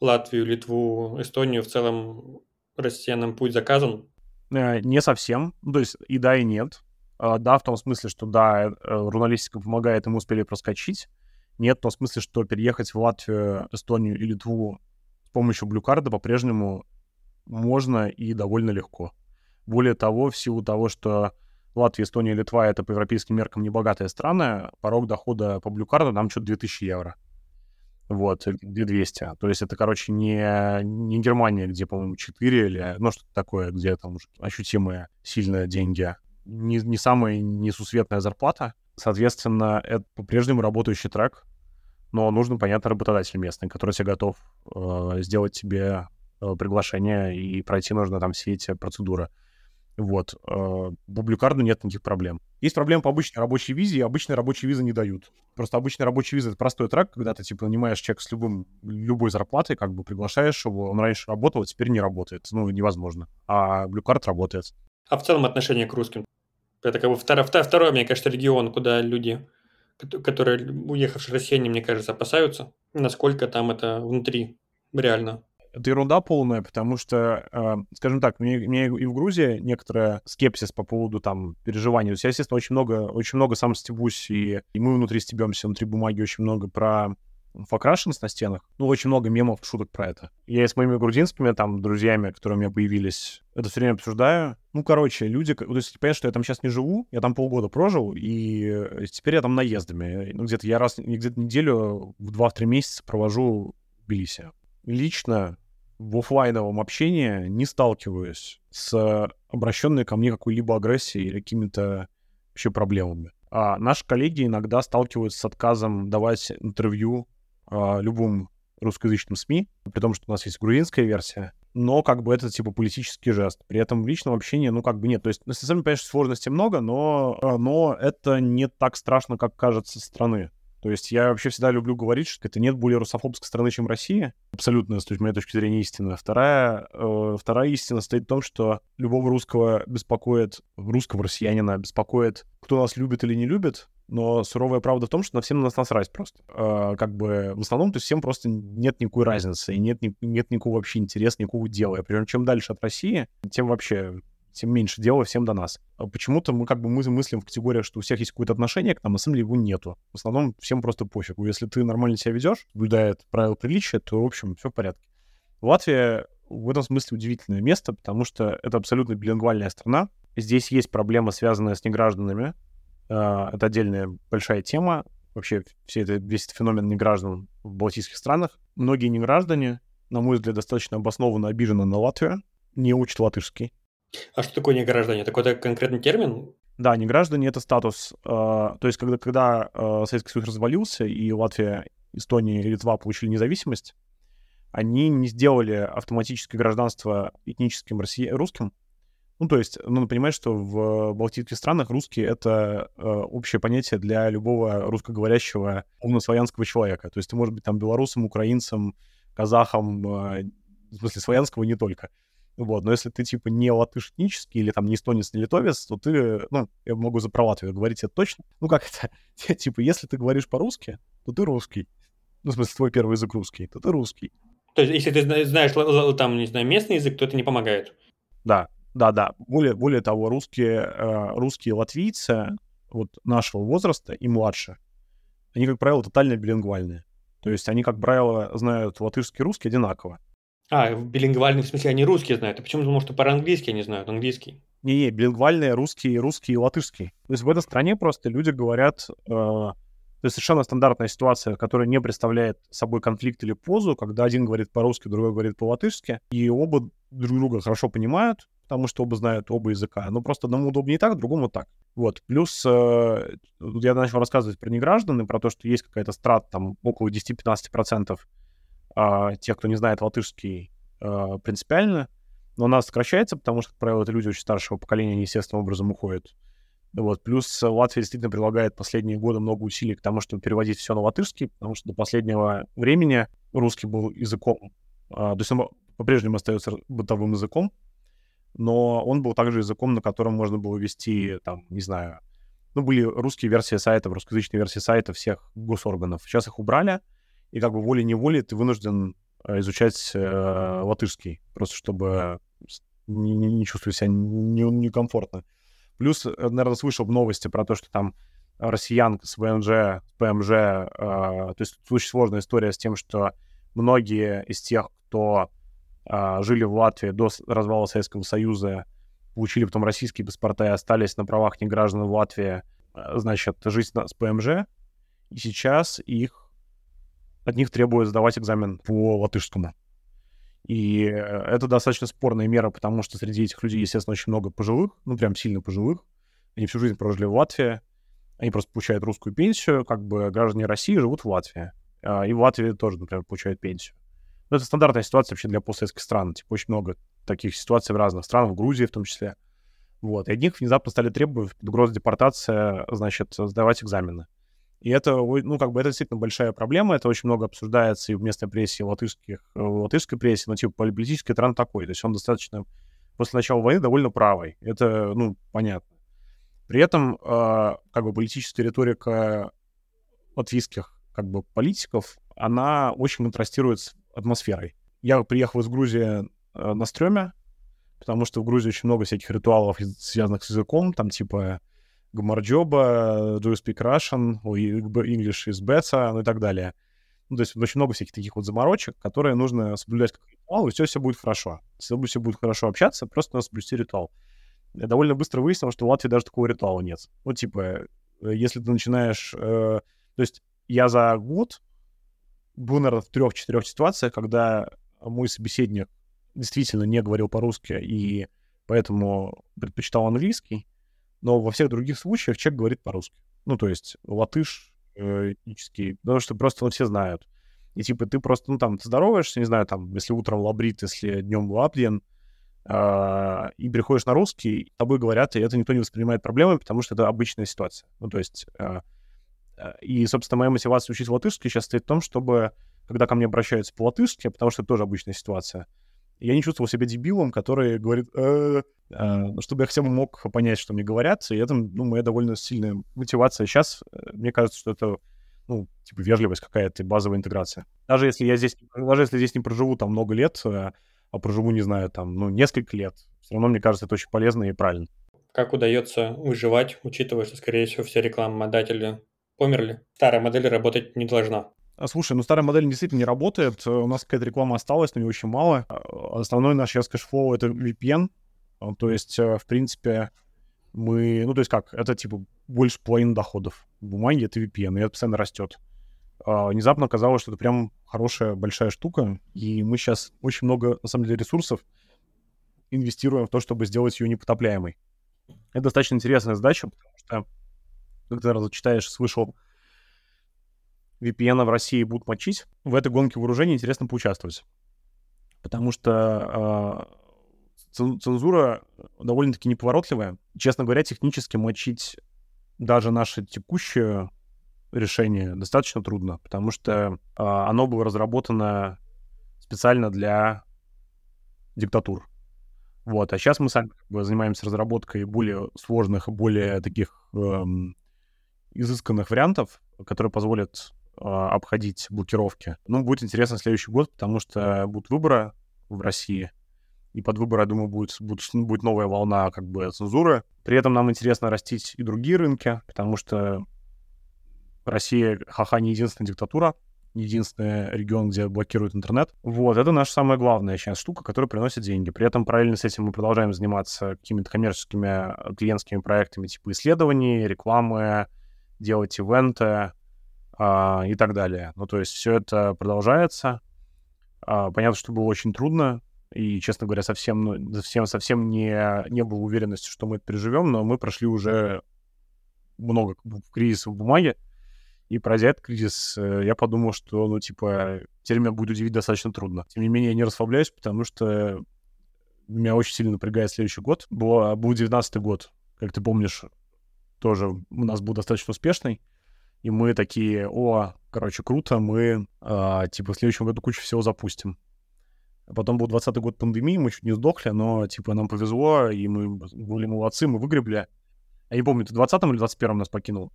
Латвию, Литву, Эстонию в целом россиянам путь заказан? Э, не совсем. То есть и да, и нет. А, да, в том смысле, что да, э, журналистика помогает, и мы успели проскочить. Нет, в том смысле, что переехать в Латвию, Эстонию и Литву с помощью блюкарда по-прежнему можно и довольно легко. Более того, в силу того, что Латвия, Эстония, Литва — это по европейским меркам небогатые страны, порог дохода по блюкарду нам что-то 2000 евро. Вот, 2200. То есть это, короче, не, не Германия, где, по-моему, 4 или, ну, что-то такое, где там уже ощутимые сильные деньги. Не, не самая несусветная зарплата. Соответственно, это по-прежнему работающий трек, но нужен, понятно, работодатель местный, который тебе готов э, сделать тебе э, приглашение и пройти нужно там все эти процедуры. Вот. По Блюкарду нет никаких проблем. Есть проблема по обычной рабочей визе, и обычной рабочей визы не дают. Просто обычная рабочая виза — это простой трек, когда ты, типа, нанимаешь человека с любым, любой зарплатой, как бы приглашаешь его, он раньше работал, а теперь не работает. Ну, невозможно. А Блюкард работает. А в целом отношение к русским? Это как бы второй, второй, мне кажется, регион, куда люди, которые уехавшие россияне, мне кажется, опасаются. Насколько там это внутри реально это ерунда полная, потому что, э, скажем так, мне, мне и в Грузии некоторая скепсис по поводу там переживаний. То есть я, естественно, очень много, очень много сам стебусь, и, и мы внутри стебемся, внутри бумаги очень много про покрашенность на стенах. Ну, очень много мемов, шуток про это. Я с моими грузинскими там друзьями, которые у меня появились, это все время обсуждаю. Ну, короче, люди... То есть, понятно, что я там сейчас не живу, я там полгода прожил, и э, теперь я там наездами. Ну, где-то я раз, где-то неделю в 2-3 месяца провожу в Тбилиси. Лично в офлайновом общении не сталкиваюсь с обращенной ко мне какой-либо агрессией или какими-то вообще проблемами. А наши коллеги иногда сталкиваются с отказом давать интервью а, любым русскоязычным СМИ, при том, что у нас есть грузинская версия, но как бы это типа политический жест. При этом в личном общении, ну как бы нет. То есть, ну, сами понимаешь, сложностей много, но, а, но это не так страшно, как кажется со стороны. То есть я вообще всегда люблю говорить, что это нет более русофобской страны, чем Россия. Абсолютно, с моей точки зрения, истина. Вторая, э, вторая истина стоит в том, что любого русского беспокоит, русского россиянина беспокоит, кто нас любит или не любит, но суровая правда в том, что на всем нас насрать просто. Э, как бы в основном, то есть всем просто нет никакой разницы, и нет, нет никакого вообще интереса, никакого дела. Причем чем дальше от России, тем вообще тем меньше дела всем до нас. А почему-то мы как бы мы мыслим в категориях, что у всех есть какое-то отношение к нам, на самом деле его нету. В основном всем просто пофигу. Если ты нормально себя ведешь, соблюдает правила приличия, то, в общем, все в порядке. Латвия в этом смысле удивительное место, потому что это абсолютно билингвальная страна. Здесь есть проблема, связанная с негражданами. А, это отдельная большая тема. Вообще все это, весь этот феномен неграждан в балтийских странах. Многие неграждане, на мой взгляд, достаточно обоснованно обижены на Латвию, не учат латышский. А что такое неграждане? Это какой-то конкретный термин? Да, не граждане это статус. Э, то есть, когда, когда э, Советский Союз развалился, и Латвия, Эстония и Литва получили независимость, они не сделали автоматическое гражданство этническим россия... русским. Ну, то есть, ну, понимаешь, что в балтийских странах русский — это э, общее понятие для любого русскоговорящего умно-славянского человека. То есть ты можешь быть там белорусом, украинцем, казахом, э, в смысле славянского не только. Вот, но если ты, типа, не латыш этнический или там не эстонец, не литовец, то ты, ну, я могу за про Латвию говорить это точно. Ну, как это? типа, если ты говоришь по-русски, то ты русский. Ну, в смысле, твой первый язык русский, то ты русский. То есть, если ты знаешь там, не знаю, местный язык, то это не помогает? Да, да, да. Более, более того, русские, э, русские латвийцы вот нашего возраста и младше, они, как правило, тотально билингвальные. То есть они, как правило, знают латышский и русский одинаково. А, билингвальный, в смысле, они русские знают. А почему думал, что по-английски они знают, английский? Не-не, билингвальные русский, русский и латышский. То есть в этой стране просто люди говорят... Э, то есть совершенно стандартная ситуация, которая не представляет собой конфликт или позу, когда один говорит по-русски, другой говорит по-латышски, и оба друг друга хорошо понимают, потому что оба знают оба языка. Но просто одному удобнее так, другому так. Вот. Плюс э, я начал рассказывать про неграждан и про то, что есть какая-то страта там около 10-15% а, тех, кто не знает латышский а, принципиально, но она сокращается, потому что, как правило, это люди очень старшего поколения, они естественным образом уходят. Вот. Плюс Латвия действительно прилагает последние годы много усилий к тому, чтобы переводить все на латышский, потому что до последнего времени русский был языком, а, то есть он по-прежнему остается бытовым языком, но он был также языком, на котором можно было вести, там, не знаю, ну, были русские версии сайтов, русскоязычные версии сайта всех госорганов. Сейчас их убрали, и как бы волей-неволей ты вынужден э, изучать э, латышский, просто чтобы не, не, не чувствовать себя некомфортно. Не Плюс, э, наверное, слышал новости про то, что там россиян с ВНЖ, с ПМЖ, э, то есть очень сложная история с тем, что многие из тех, кто э, жили в Латвии до развала Советского Союза, получили потом российские паспорта и остались на правах неграждан в Латвии, э, значит, жить с ПМЖ, и сейчас их от них требуют сдавать экзамен по латышскому. И э, это достаточно спорная мера, потому что среди этих людей, естественно, очень много пожилых, ну, прям сильно пожилых. Они всю жизнь прожили в Латвии, они просто получают русскую пенсию, как бы граждане России живут в Латвии. А, и в Латвии тоже, например, получают пенсию. Но это стандартная ситуация вообще для постсоветских стран. Типа очень много таких ситуаций в разных странах, в Грузии в том числе. Вот. И от них внезапно стали требовать под угрозой депортации, значит, сдавать экзамены. И это, ну, как бы это действительно большая проблема, это очень много обсуждается и в местной прессе, и в, латышских, э, в латышской прессе, но типа политический тренд такой, то есть он достаточно после начала войны довольно правый, это, ну, понятно. При этом, э, как бы, политическая риторика латвийских, как бы, политиков, она очень контрастирует с атмосферой. Я приехал из Грузии э, на стреме, потому что в Грузии очень много всяких ритуалов, связанных с языком, там, типа, Гмарджоба, Do you speak Russian, English is better, ну и так далее. Ну, то есть очень много всяких таких вот заморочек, которые нужно соблюдать как ритуал, и все, все будет хорошо. Если все будет хорошо общаться, просто надо соблюсти ритуал. Я довольно быстро выяснил, что в Латвии даже такого ритуала нет. Вот, типа, э, если ты начинаешь... Э, то есть я за год был, наверное, в трех-четырех ситуациях, когда мой собеседник действительно не говорил по-русски и поэтому предпочитал английский, но во всех других случаях человек говорит по-русски. Ну, то есть латыш, э, этнический, потому что просто ну, все знают. И типа ты просто, ну, там, ты здороваешься, не знаю, там, если утром лабрит, если днем лаплен, э, и приходишь на русский, тобой говорят, и это никто не воспринимает проблемой, потому что это обычная ситуация. Ну, то есть... Э, и, собственно, моя мотивация учить латышский сейчас стоит в том, чтобы, когда ко мне обращаются по-латышски, потому что это тоже обычная ситуация, я не чувствовал себя дебилом, который говорит, э, э, чтобы я хотя бы мог понять, что мне говорят, и это, ну, моя довольно сильная мотивация. Сейчас э, мне кажется, что это, ну, типа вежливость какая-то, базовая интеграция. Даже если я здесь, даже если здесь не проживу там много лет, э, а проживу, не знаю, там, ну, несколько лет, все равно, мне кажется, это очень полезно и правильно. Как удается выживать, учитывая, что, скорее всего, все рекламодатели померли? Старая модель работать не должна. А, слушай, ну старая модель действительно не работает. У нас какая-то реклама осталась, но не очень мало. А, основной наш сейчас кэшфлоу — это VPN. А, то есть, э, в принципе, мы... Ну, то есть как? Это, типа, больше половины доходов. Бумаги — это VPN, и это постоянно растет. Внезапно оказалось, что это прям хорошая, большая штука, и мы сейчас очень много, на самом деле, ресурсов инвестируем в то, чтобы сделать ее непотопляемой. Это достаточно интересная задача, потому что, когда ты читаешь, слышал VPN в России будут мочить, в этой гонке вооружений интересно поучаствовать. Потому что э, цензура довольно-таки неповоротливая. Честно говоря, технически мочить даже наше текущее решение достаточно трудно, потому что э, оно было разработано специально для диктатур. Вот, а сейчас мы сами занимаемся разработкой более сложных, более таких эм, изысканных вариантов, которые позволят обходить блокировки. Ну, будет интересно следующий год, потому что будут выборы в России, и под выборы, я думаю, будет, будет, будет новая волна как бы цензуры. При этом нам интересно растить и другие рынки, потому что Россия, ха-ха, не единственная диктатура, не единственный регион, где блокируют интернет. Вот, это наша самая главная сейчас штука, которая приносит деньги. При этом параллельно с этим мы продолжаем заниматься какими-то коммерческими клиентскими проектами типа исследований, рекламы, делать ивенты, а, и так далее. Ну, то есть все это продолжается. А, понятно, что было очень трудно, и, честно говоря, совсем, ну, совсем, совсем не, не было уверенности, что мы это переживем, но мы прошли уже много кризисов в бумаге, и пройдя этот кризис, э, я подумал, что, ну, типа, теперь меня будет удивить достаточно трудно. Тем не менее, я не расслабляюсь, потому что меня очень сильно напрягает следующий год. Был, был 19 год, как ты помнишь, тоже у нас был достаточно успешный и мы такие, о, короче, круто, мы, э, типа, в следующем году кучу всего запустим. Потом был 20 год пандемии, мы чуть не сдохли, но, типа, нам повезло, и мы были молодцы, мы выгребли. Я не помню, ты в 20 или 21 нас покинул?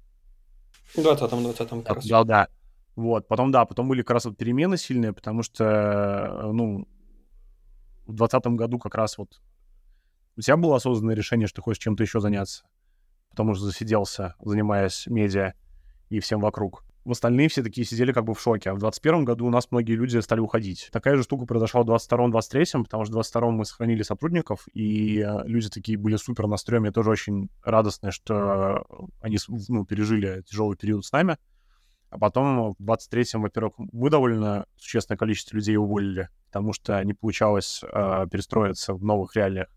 В 20-м, 20-м как раз. Да, да. Вот, потом, да, потом были как раз вот перемены сильные, потому что, ну, в 20 году как раз вот у тебя было осознанное решение, что ты хочешь чем-то еще заняться, потому что засиделся, занимаясь медиа и всем вокруг. В остальные все такие сидели как бы в шоке. А в 21 году у нас многие люди стали уходить. Такая же штука произошла в 22-23, потому что в 22 мы сохранили сотрудников, и э, люди такие были супер на стреме, тоже очень радостные, что они ну, пережили тяжелый период с нами. А потом в 23-м, во-первых, мы довольно существенное количество людей уволили, потому что не получалось э, перестроиться в новых реалиях.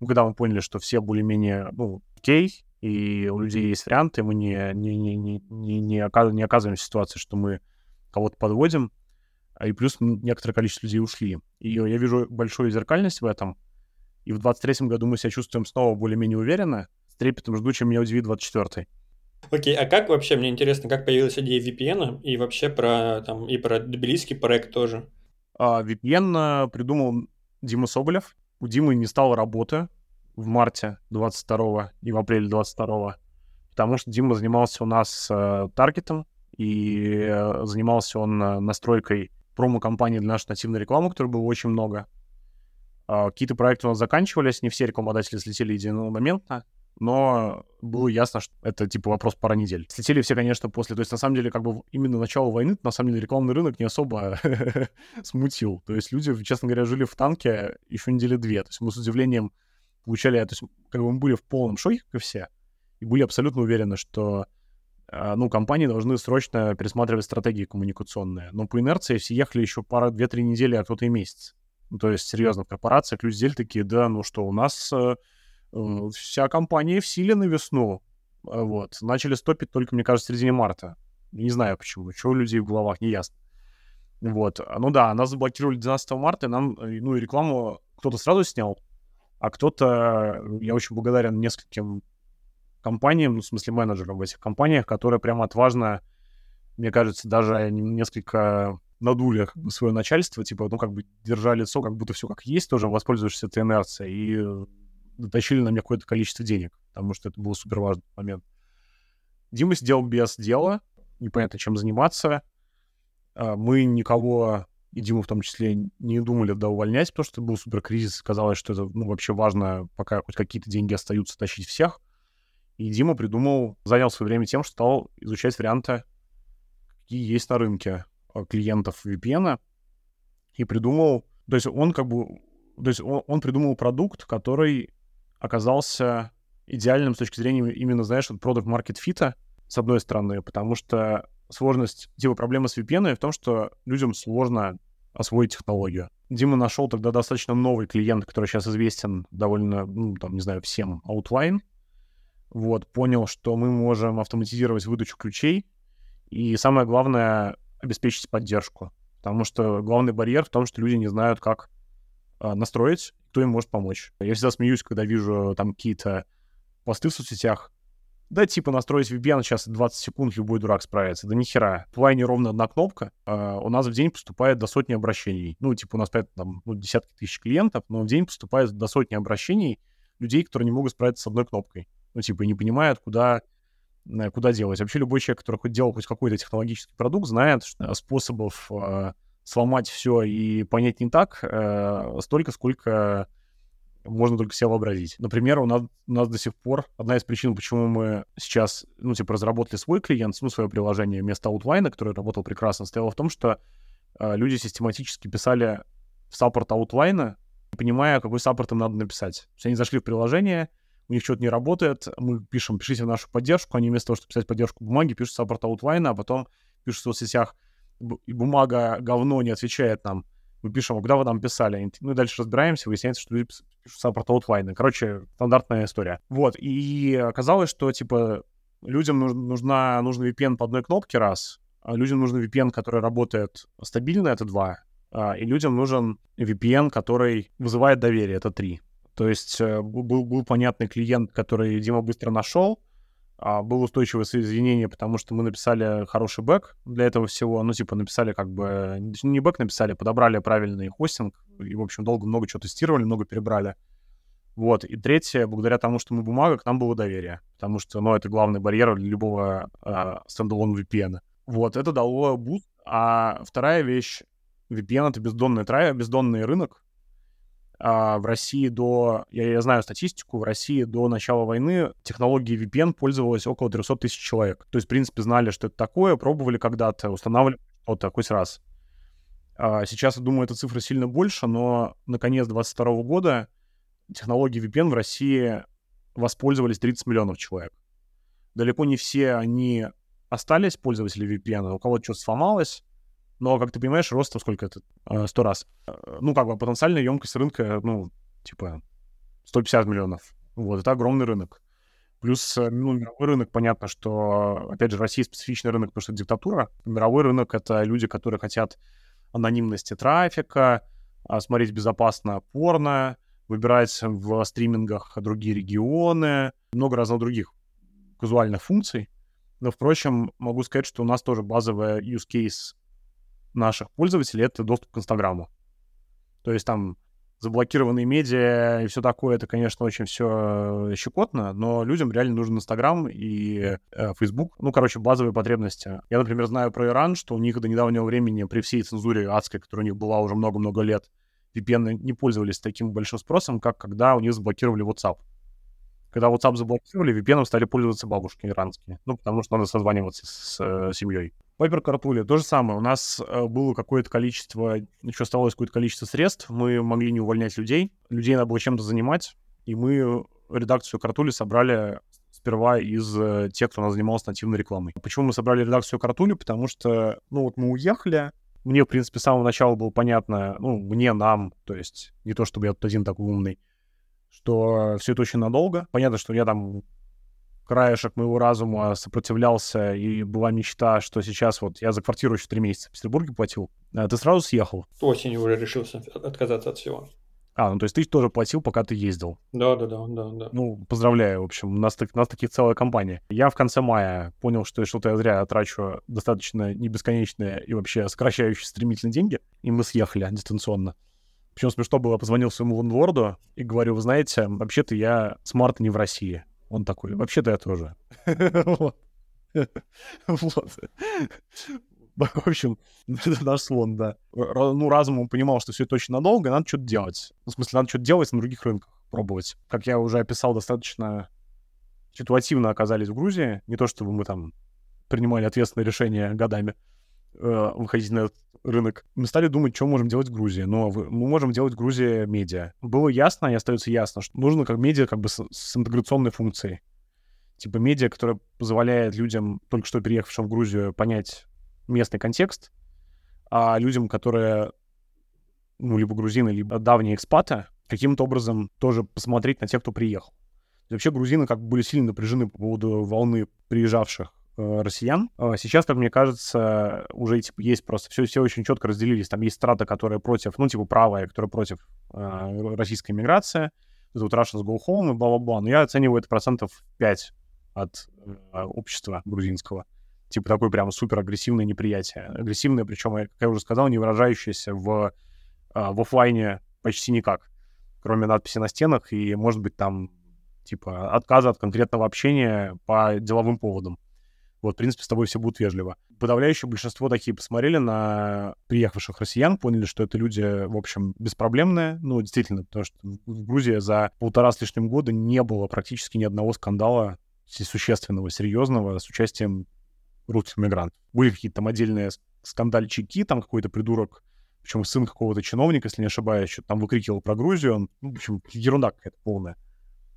Ну, когда мы поняли, что все более-менее, ну, окей, и у людей есть варианты, мы не, не, не, не, не, не, оказываем, не оказываемся в ситуации, что мы кого-то подводим, а и плюс некоторое количество людей ушли. И я вижу большую зеркальность в этом, и в 23-м году мы себя чувствуем снова более-менее уверенно, с трепетом жду, чем меня удивит 24-й. Окей, okay, а как вообще, мне интересно, как появилась идея VPN и вообще про, там, и про тбилисский проект тоже? А, VPN придумал Дима Соболев. У Димы не стало работы, в марте 22 и в апреле 22 потому что Дима занимался у нас э, таргетом, и э, занимался он э, настройкой промо-компании для нашей нативной рекламы, которой было очень много. Э, какие-то проекты у нас заканчивались, не все рекламодатели взлетели единомоментно, но было ясно, что это, типа, вопрос пара недель. Слетели все, конечно, после... То есть, на самом деле, как бы именно начало войны, на самом деле, рекламный рынок не особо смутил. То есть люди, честно говоря, жили в танке еще недели две. То есть мы с удивлением получали... То есть как бы мы были в полном шоке, как и все, и были абсолютно уверены, что а, ну, компании должны срочно пересматривать стратегии коммуникационные. Но по инерции все ехали еще пара, две-три недели, а кто-то и месяц. Ну, то есть, серьезно, в корпорациях люди сидели такие, да, ну что, у нас э, э, вся компания в силе на весну. А, вот. Начали стопить только, мне кажется, в середине марта. Не знаю почему. Что у людей в головах, не ясно. Вот. Ну да, нас заблокировали 12 марта, и нам, э, ну, и рекламу кто-то сразу снял, а кто-то, я очень благодарен нескольким компаниям, ну, в смысле менеджерам в этих компаниях, которые прямо отважно, мне кажется, даже несколько надули свое начальство, типа, ну, как бы держали лицо, как будто все как есть, тоже воспользовавшись этой инерцией, и дотащили на меня какое-то количество денег, потому что это был супер важный момент. Дима сидел без дела, непонятно, чем заниматься. А, мы никого, и Диму в том числе, не думали да, увольнять, потому что был супер кризис. Казалось, что это ну, вообще важно, пока хоть какие-то деньги остаются, тащить всех. И Дима придумал, занял свое время тем, что стал изучать варианты, какие есть на рынке а, клиентов VPN, и придумал, то есть он как бы, то есть он, он придумал продукт, который оказался идеальным с точки зрения именно, знаешь, вот продукт market фита, с одной стороны, потому что сложность, типа проблема с VPN в том, что людям сложно освоить технологию. Дима нашел тогда достаточно новый клиент, который сейчас известен довольно, ну, там, не знаю, всем, Outline, вот, понял, что мы можем автоматизировать выдачу ключей, и самое главное — обеспечить поддержку. Потому что главный барьер в том, что люди не знают, как а, настроить, кто им может помочь. Я всегда смеюсь, когда вижу там какие-то посты в соцсетях. Да, типа настроить VPN сейчас 20 секунд любой дурак справится. Да нихера. В лайне ровно одна кнопка. А у нас в день поступает до сотни обращений. Ну, типа у нас, там ну, десятки тысяч клиентов, но в день поступает до сотни обращений людей, которые не могут справиться с одной кнопкой ну, типа, не понимают, куда, э, куда делать. Вообще любой человек, который хоть делал хоть какой-то технологический продукт, знает что способов э, сломать все и понять не так э, столько, сколько можно только себе вообразить. Например, у нас, у нас до сих пор одна из причин, почему мы сейчас, ну, типа, разработали свой клиент, ну, свое приложение вместо Outline, которое работал прекрасно, стояло в том, что э, люди систематически писали в саппорт Outline, понимая, какой support им надо написать. То есть они зашли в приложение, у них что-то не работает, мы пишем, пишите нашу поддержку, они вместо того, чтобы писать поддержку бумаги, пишут support Outline'а, а потом пишут в соцсетях, и бумага говно не отвечает нам. Мы пишем, а куда вы нам писали? Ну и дальше разбираемся, выясняется, что люди пишут support Outline'а. Короче, стандартная история. Вот, и оказалось, что, типа, людям нужна, нужен VPN по одной кнопке раз, а людям нужен VPN, который работает стабильно, это два, а, и людям нужен VPN, который вызывает доверие, это три. То есть э, был, был понятный клиент, который Дима быстро нашел, а был устойчивое соединение, потому что мы написали хороший бэк для этого всего. Ну, типа, написали как бы... Не бэк написали, подобрали правильный хостинг. И, в общем, долго много чего тестировали, много перебрали. Вот. И третье, благодаря тому, что мы бумага, к нам было доверие. Потому что, ну, это главный барьер для любого uh, standalone VPN. Вот, это дало буст. А вторая вещь, VPN — это бездонный, трай, бездонный рынок, а, в России до, я, я знаю статистику, в России до начала войны технологии VPN пользовалось около 300 тысяч человек. То есть, в принципе, знали, что это такое, пробовали когда-то, устанавливали что-то хоть раз. А сейчас, я думаю, эта цифра сильно больше, но на конец 2022 года технологии VPN в России воспользовались 30 миллионов человек. Далеко не все они остались пользователи VPN, у кого-то что-то сломалось, но, как ты понимаешь, рост там сколько это? Э, сто раз. Э, ну, как бы потенциальная емкость рынка, ну, типа 150 миллионов. Вот, это огромный рынок. Плюс, э, ну, мировой рынок, понятно, что, опять же, Россия специфичный рынок, потому что это диктатура. Мировой рынок — это люди, которые хотят анонимности трафика, а, смотреть безопасно порно, выбирать в стримингах другие регионы, много разных других казуальных функций. Но, впрочем, могу сказать, что у нас тоже базовая use case наших пользователей — это доступ к Инстаграму. То есть там заблокированные медиа и все такое, это, конечно, очень все щекотно, но людям реально нужен Инстаграм и э, Facebook. Ну, короче, базовые потребности. Я, например, знаю про Иран, что у них до недавнего времени при всей цензуре адской, которая у них была уже много-много лет, VPN не пользовались таким большим спросом, как когда у них заблокировали WhatsApp. Когда WhatsApp заблокировали, VPN стали пользоваться бабушки иранские. Ну, потому что надо созваниваться с э, семьей. Viper Cartool то же самое. У нас э, было какое-то количество, еще оставалось какое-то количество средств. Мы могли не увольнять людей. Людей надо было чем-то занимать. И мы редакцию Картули собрали сперва из э, тех, кто у нас занимался нативной рекламой. Почему мы собрали редакцию Картули? Потому что, ну вот мы уехали, мне, в принципе, с самого начала было понятно, ну, мне, нам, то есть не то, чтобы я тут один такой умный, что все это очень надолго. Понятно, что я там краешек моего разума сопротивлялся, и была мечта, что сейчас вот я за квартиру еще три месяца в Петербурге платил. А ты сразу съехал? Осенью уже решился отказаться от всего. А, ну то есть ты тоже платил, пока ты ездил? Да, да, да, да, да. Ну, поздравляю, в общем, у нас, так, у нас таких целая компания. Я в конце мая понял, что что-то я зря трачу достаточно не бесконечные и вообще сокращающие стремительно деньги, и мы съехали дистанционно. Причем смешно было, позвонил своему лендворду и говорю, вы знаете, вообще-то я с марта не в России. Он такой, вообще-то я тоже. Вот. В общем, наш слон, да. Ну, разумом понимал, что все это очень надолго, надо что-то делать. Ну, в смысле, надо что-то делать на других рынках, пробовать. Как я уже описал, достаточно ситуативно оказались в Грузии. Не то, чтобы мы там принимали ответственные решения годами э, выходить на этот рынок. Мы стали думать, что можем делать в Грузии. Но мы можем делать в Грузии медиа. Было ясно, и остается ясно, что нужно как медиа как бы с, с интеграционной функцией. Типа медиа, которая позволяет людям, только что переехавшим в Грузию, понять местный контекст, а людям, которые, ну, либо грузины, либо давние экспаты, каким-то образом тоже посмотреть на тех, кто приехал. вообще грузины как бы были сильно напряжены по поводу волны приезжавших россиян. А сейчас, как мне кажется, уже типа есть просто все, все очень четко разделились. Там есть страта, которая против, ну, типа правая, которая против э, российской миграции. Это вот Russians go home и бла-бла-бла. Но я оцениваю это процентов 5 от э, общества грузинского типа такое прям супер агрессивное неприятие. Агрессивное, причем, как я уже сказал, не выражающееся в, а, в офлайне почти никак, кроме надписи на стенах и, может быть, там типа отказа от конкретного общения по деловым поводам. Вот, в принципе, с тобой все будут вежливо. Подавляющее большинство такие посмотрели на приехавших россиян, поняли, что это люди, в общем, беспроблемные. Ну, действительно, потому что в Грузии за полтора с лишним года не было практически ни одного скандала существенного, серьезного, с участием русских мигрантов. Были какие-то там отдельные скандальчики, там какой-то придурок, причем сын какого-то чиновника, если не ошибаюсь, что там выкрикивал про Грузию, он, ну, в общем, ерунда какая-то полная.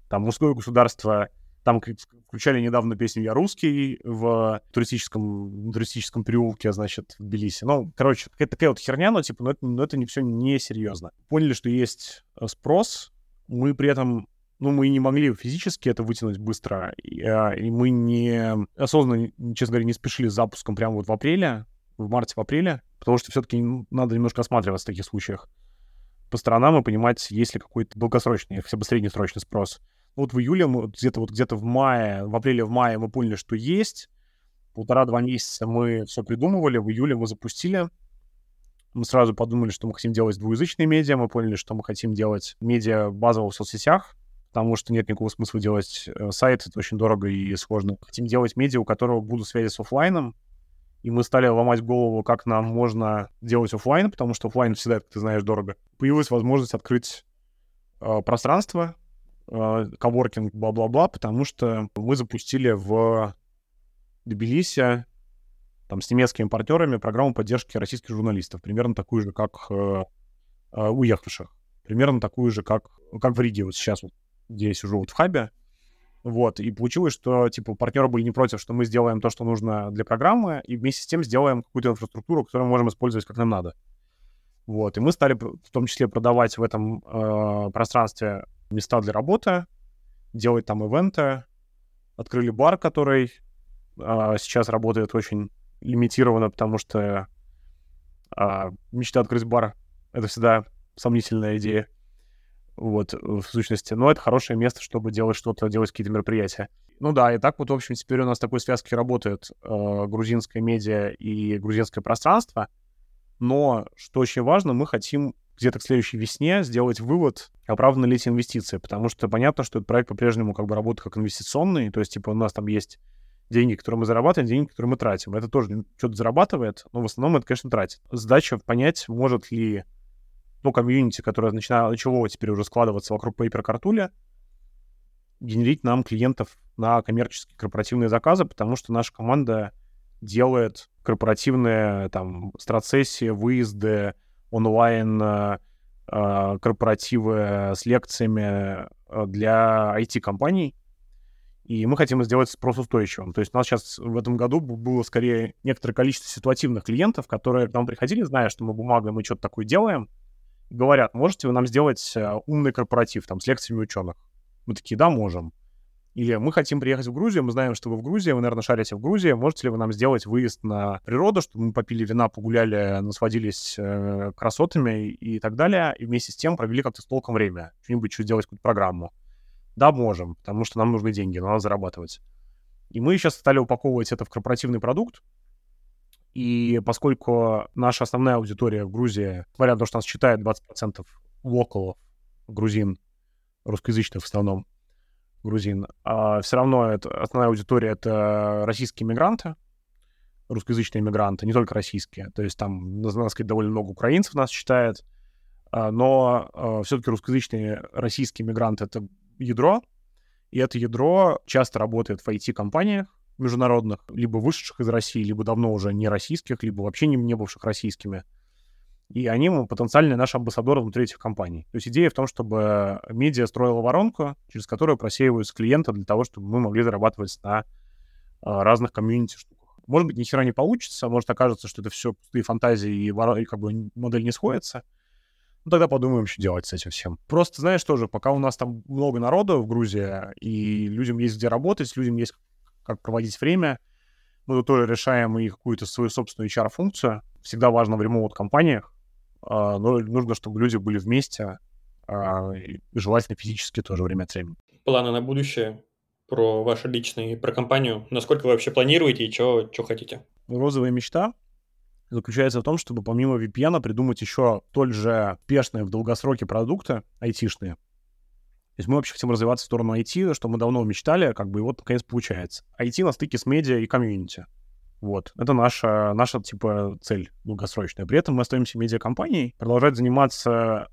Там мужское государство, там включали недавно песню «Я русский» в туристическом, туристическом переулке, значит, в Тбилиси. Ну, короче, какая-то такая вот херня, но, типа, но это, но это не все несерьезно. Поняли, что есть э, спрос, мы при этом ну, мы не могли физически это вытянуть быстро, и, а, и мы не осознанно, честно говоря, не спешили с запуском прямо вот в апреле, в марте, в апреле, потому что все-таки надо немножко осматриваться в таких случаях по сторонам и понимать, есть ли какой-то долгосрочный, хотя бы среднесрочный спрос. Вот в июле, мы где-то вот где-то в мае, в апреле, в мае мы поняли, что есть. Полтора-два месяца мы все придумывали, в июле мы запустили. Мы сразу подумали, что мы хотим делать двуязычные медиа, мы поняли, что мы хотим делать медиа базово в соцсетях, потому что нет никакого смысла делать э, сайт, это очень дорого и сложно. Хотим делать медиа, у которого будут связи с офлайном, и мы стали ломать голову, как нам можно делать офлайн, потому что офлайн всегда, как ты знаешь, дорого. Появилась возможность открыть э, пространство, коворкинг, бла-бла-бла, потому что мы запустили в Тбилиси там, с немецкими партнерами программу поддержки российских журналистов, примерно такую же, как э, э, уехавших, примерно такую же, как, как в Риге вот сейчас вот где я сижу вот в хабе. Вот, и получилось, что, типа, партнеры были не против, что мы сделаем то, что нужно для программы, и вместе с тем сделаем какую-то инфраструктуру, которую мы можем использовать как нам надо. Вот, и мы стали в том числе продавать в этом э, пространстве места для работы, делать там ивенты, открыли бар, который э, сейчас работает очень лимитированно, потому что э, мечта открыть бар — это всегда сомнительная идея вот, в сущности. Но это хорошее место, чтобы делать что-то, делать какие-то мероприятия. Ну да, и так вот, в общем, теперь у нас такой связки работает э, грузинская медиа и грузинское пространство. Но, что очень важно, мы хотим где-то к следующей весне сделать вывод, оправданы ли эти инвестиции, потому что понятно, что этот проект по-прежнему как бы работает как инвестиционный, то есть, типа, у нас там есть деньги, которые мы зарабатываем, деньги, которые мы тратим. Это тоже что-то зарабатывает, но в основном это, конечно, тратит. Задача понять, может ли ну, комьюнити, которое начинало, начало теперь уже складываться вокруг Paper Картуля, генерить нам клиентов на коммерческие корпоративные заказы, потому что наша команда делает корпоративные там страцессии, выезды, онлайн э, э, корпоративы с лекциями э, для IT-компаний, и мы хотим сделать спрос устойчивым. То есть у нас сейчас в этом году было скорее некоторое количество ситуативных клиентов, которые к нам приходили, зная, что мы бумагой, мы что-то такое делаем, говорят, можете вы нам сделать умный корпоратив там с лекциями ученых? Мы такие, да, можем. Или мы хотим приехать в Грузию, мы знаем, что вы в Грузии, вы, наверное, шарите в Грузии, можете ли вы нам сделать выезд на природу, чтобы мы попили вина, погуляли, насладились э, красотами и так далее, и вместе с тем провели как-то с толком время, что-нибудь, что сделать какую-то программу. Да, можем, потому что нам нужны деньги, надо зарабатывать. И мы сейчас стали упаковывать это в корпоративный продукт, и поскольку наша основная аудитория в Грузии, несмотря на то, что нас читает 20% локалов, грузин, русскоязычных в основном, грузин, а все равно это, основная аудитория — это российские мигранты, русскоязычные мигранты, не только российские. То есть там, надо сказать, довольно много украинцев нас читает, а, но а, все-таки русскоязычные российские мигранты — это ядро, и это ядро часто работает в IT-компаниях международных, либо вышедших из России, либо давно уже не российских, либо вообще не, не бывших российскими и они потенциальные наши амбассадоры внутри этих компаний. То есть идея в том, чтобы медиа строила воронку, через которую просеиваются клиенты для того, чтобы мы могли зарабатывать на а, разных комьюнити штуках. Может быть, ни хера не получится, может окажется, что это все пустые фантазии и, и как бы модель не сходится. Ну, тогда подумаем, что делать с этим всем. Просто, знаешь, тоже, пока у нас там много народу в Грузии, и людям есть где работать, людям есть как проводить время, мы тут тоже решаем и какую-то свою собственную HR-функцию. Всегда важно в ремоут-компаниях, но нужно, чтобы люди были вместе, а, и желательно физически тоже время от времени. Планы на будущее про ваши личные, про компанию. Насколько вы вообще планируете и что хотите? Розовая мечта заключается в том, чтобы помимо VPN придумать еще столь же успешные в долгосроке продукты айтишные. То есть мы вообще хотим развиваться в сторону IT, что мы давно мечтали, как бы и вот наконец получается. IT на стыке с медиа и комьюнити. Вот. Это наша, наша, типа, цель долгосрочная. При этом мы остаемся медиакомпанией, продолжать заниматься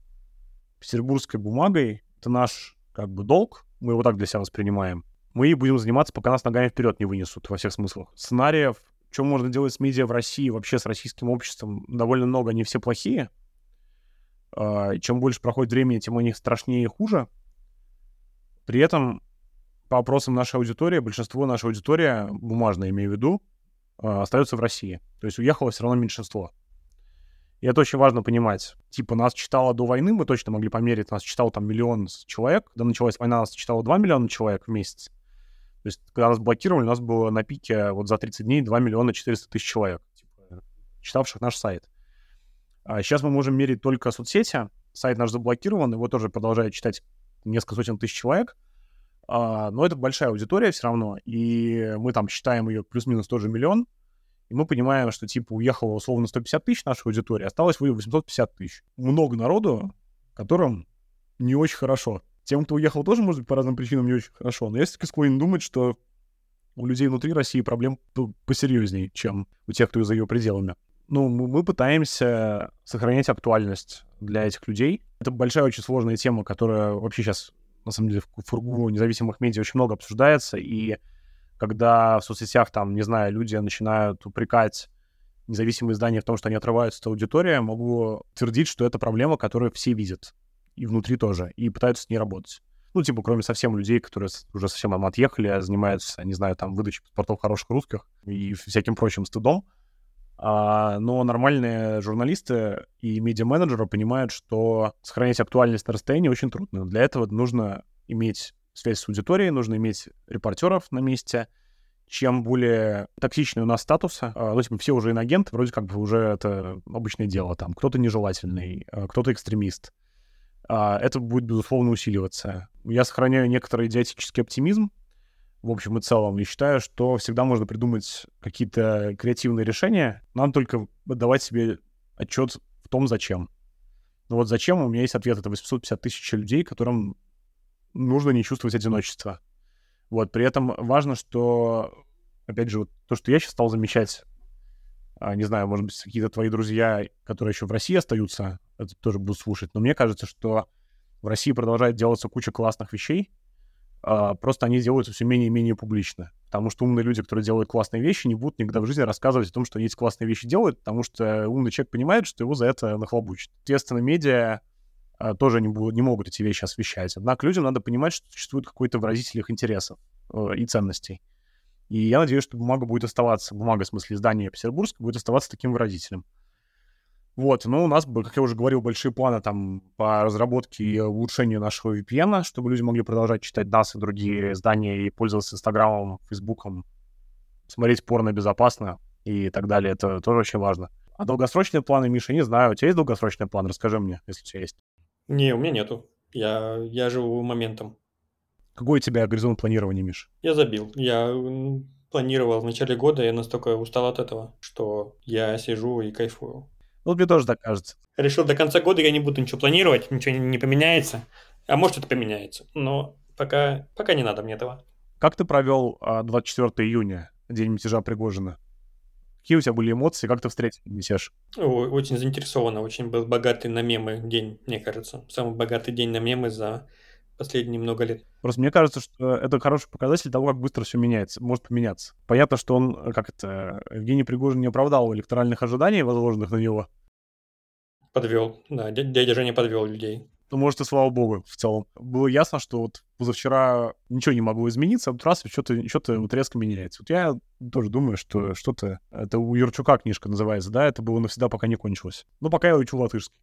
петербургской бумагой. Это наш, как бы, долг. Мы его так для себя воспринимаем. Мы будем заниматься, пока нас ногами вперед не вынесут во всех смыслах. Сценариев, что можно делать с медиа в России, вообще с российским обществом, довольно много, они все плохие. А, чем больше проходит времени, тем у них страшнее и хуже. При этом, по опросам нашей аудитории, большинство нашей аудитории, бумажная имею в виду, остается в России. То есть уехало все равно меньшинство. И это очень важно понимать. Типа, нас читало до войны, мы точно могли померить, нас читало там миллион человек. Когда началась война, нас читало 2 миллиона человек в месяц. То есть, когда нас блокировали, у нас было на пике вот за 30 дней 2 миллиона 400 тысяч человек, типа, читавших наш сайт. А сейчас мы можем мерить только соцсети. Сайт наш заблокирован, его тоже продолжает читать несколько сотен тысяч человек. А, но это большая аудитория все равно, и мы там считаем ее плюс-минус тоже миллион, и мы понимаем, что, типа, уехало условно 150 тысяч нашей аудитории, осталось 850 тысяч. Много народу, которым не очень хорошо. Тем, кто уехал, тоже, может быть, по разным причинам не очень хорошо. Но я все-таки склонен думать, что у людей внутри России проблем посерьезнее, чем у тех, кто за ее пределами. Ну, мы пытаемся сохранять актуальность для этих людей. Это большая, очень сложная тема, которая вообще сейчас на самом деле, в кругу независимых медиа очень много обсуждается, и когда в соцсетях, там, не знаю, люди начинают упрекать независимые издания в том, что они отрываются от аудитории, могу твердить, что это проблема, которую все видят, и внутри тоже, и пытаются с ней работать. Ну, типа, кроме совсем людей, которые уже совсем отъехали, занимаются, не знаю, там, выдачей паспортов хороших русских и всяким прочим стыдом. А, но нормальные журналисты и медиа-менеджеры понимают, что сохранять актуальность на расстоянии очень трудно. Для этого нужно иметь связь с аудиторией, нужно иметь репортеров на месте. Чем более токсичный у нас статус, а, ну, типа, все уже инагенты, вроде как бы уже это обычное дело. Там кто-то нежелательный, а, кто-то экстремист. Это будет, безусловно, усиливаться. Я сохраняю некоторый идиотический оптимизм, в общем и целом. И считаю, что всегда можно придумать какие-то креативные решения. Надо только давать себе отчет в том, зачем. Ну вот зачем, у меня есть ответ. Это 850 тысяч людей, которым нужно не чувствовать одиночества. Вот, при этом важно, что, опять же, вот то, что я сейчас стал замечать, а, не знаю, может быть, какие-то твои друзья, которые еще в России остаются, это тоже будут слушать, но мне кажется, что в России продолжает делаться куча классных вещей, просто они делаются все менее и менее публично. Потому что умные люди, которые делают классные вещи, не будут никогда в жизни рассказывать о том, что они классные вещи делают, потому что умный человек понимает, что его за это нахлобучат. Естественно, медиа а, тоже не, будут, не могут эти вещи освещать. Однако людям надо понимать, что существует какой-то выразитель их интересов э, и ценностей. И я надеюсь, что бумага будет оставаться, бумага, в смысле издания Петербургского, будет оставаться таким выразителем. Вот, ну, у нас, как я уже говорил, большие планы там по разработке и улучшению нашего VPN, чтобы люди могли продолжать читать нас и другие издания и пользоваться Инстаграмом, Фейсбуком, смотреть порно безопасно и так далее. Это тоже очень важно. А долгосрочные планы, Миша, не знаю. У тебя есть долгосрочный план? Расскажи мне, если у тебя есть. Не, у меня нету. Я, я живу моментом. Какой у тебя горизонт планирования, Миш? Я забил. Я планировал в начале года, я настолько устал от этого, что я сижу и кайфую. Вот мне тоже так кажется. Решил, до конца года я не буду ничего планировать, ничего не, поменяется. А может, это поменяется. Но пока, пока не надо мне этого. Как ты провел 24 а, июня, день мятежа Пригожина? Какие у тебя были эмоции, как ты встретил мятеж? Очень заинтересованно, очень был богатый на мемы день, мне кажется. Самый богатый день на мемы за последние много лет. Просто мне кажется, что это хороший показатель того, как быстро все меняется, может поменяться. Понятно, что он, как это, Евгений Пригожин не оправдал электоральных ожиданий, возложенных на него. Подвел, да, дядя Женя подвел людей. Ну, может, и слава богу, в целом. Было ясно, что вот позавчера ничего не могло измениться, а вот раз что-то что вот резко меняется. Вот я тоже думаю, что что-то... Это у Юрчука книжка называется, да? Это было навсегда, пока не кончилось. Но пока я учу латышский.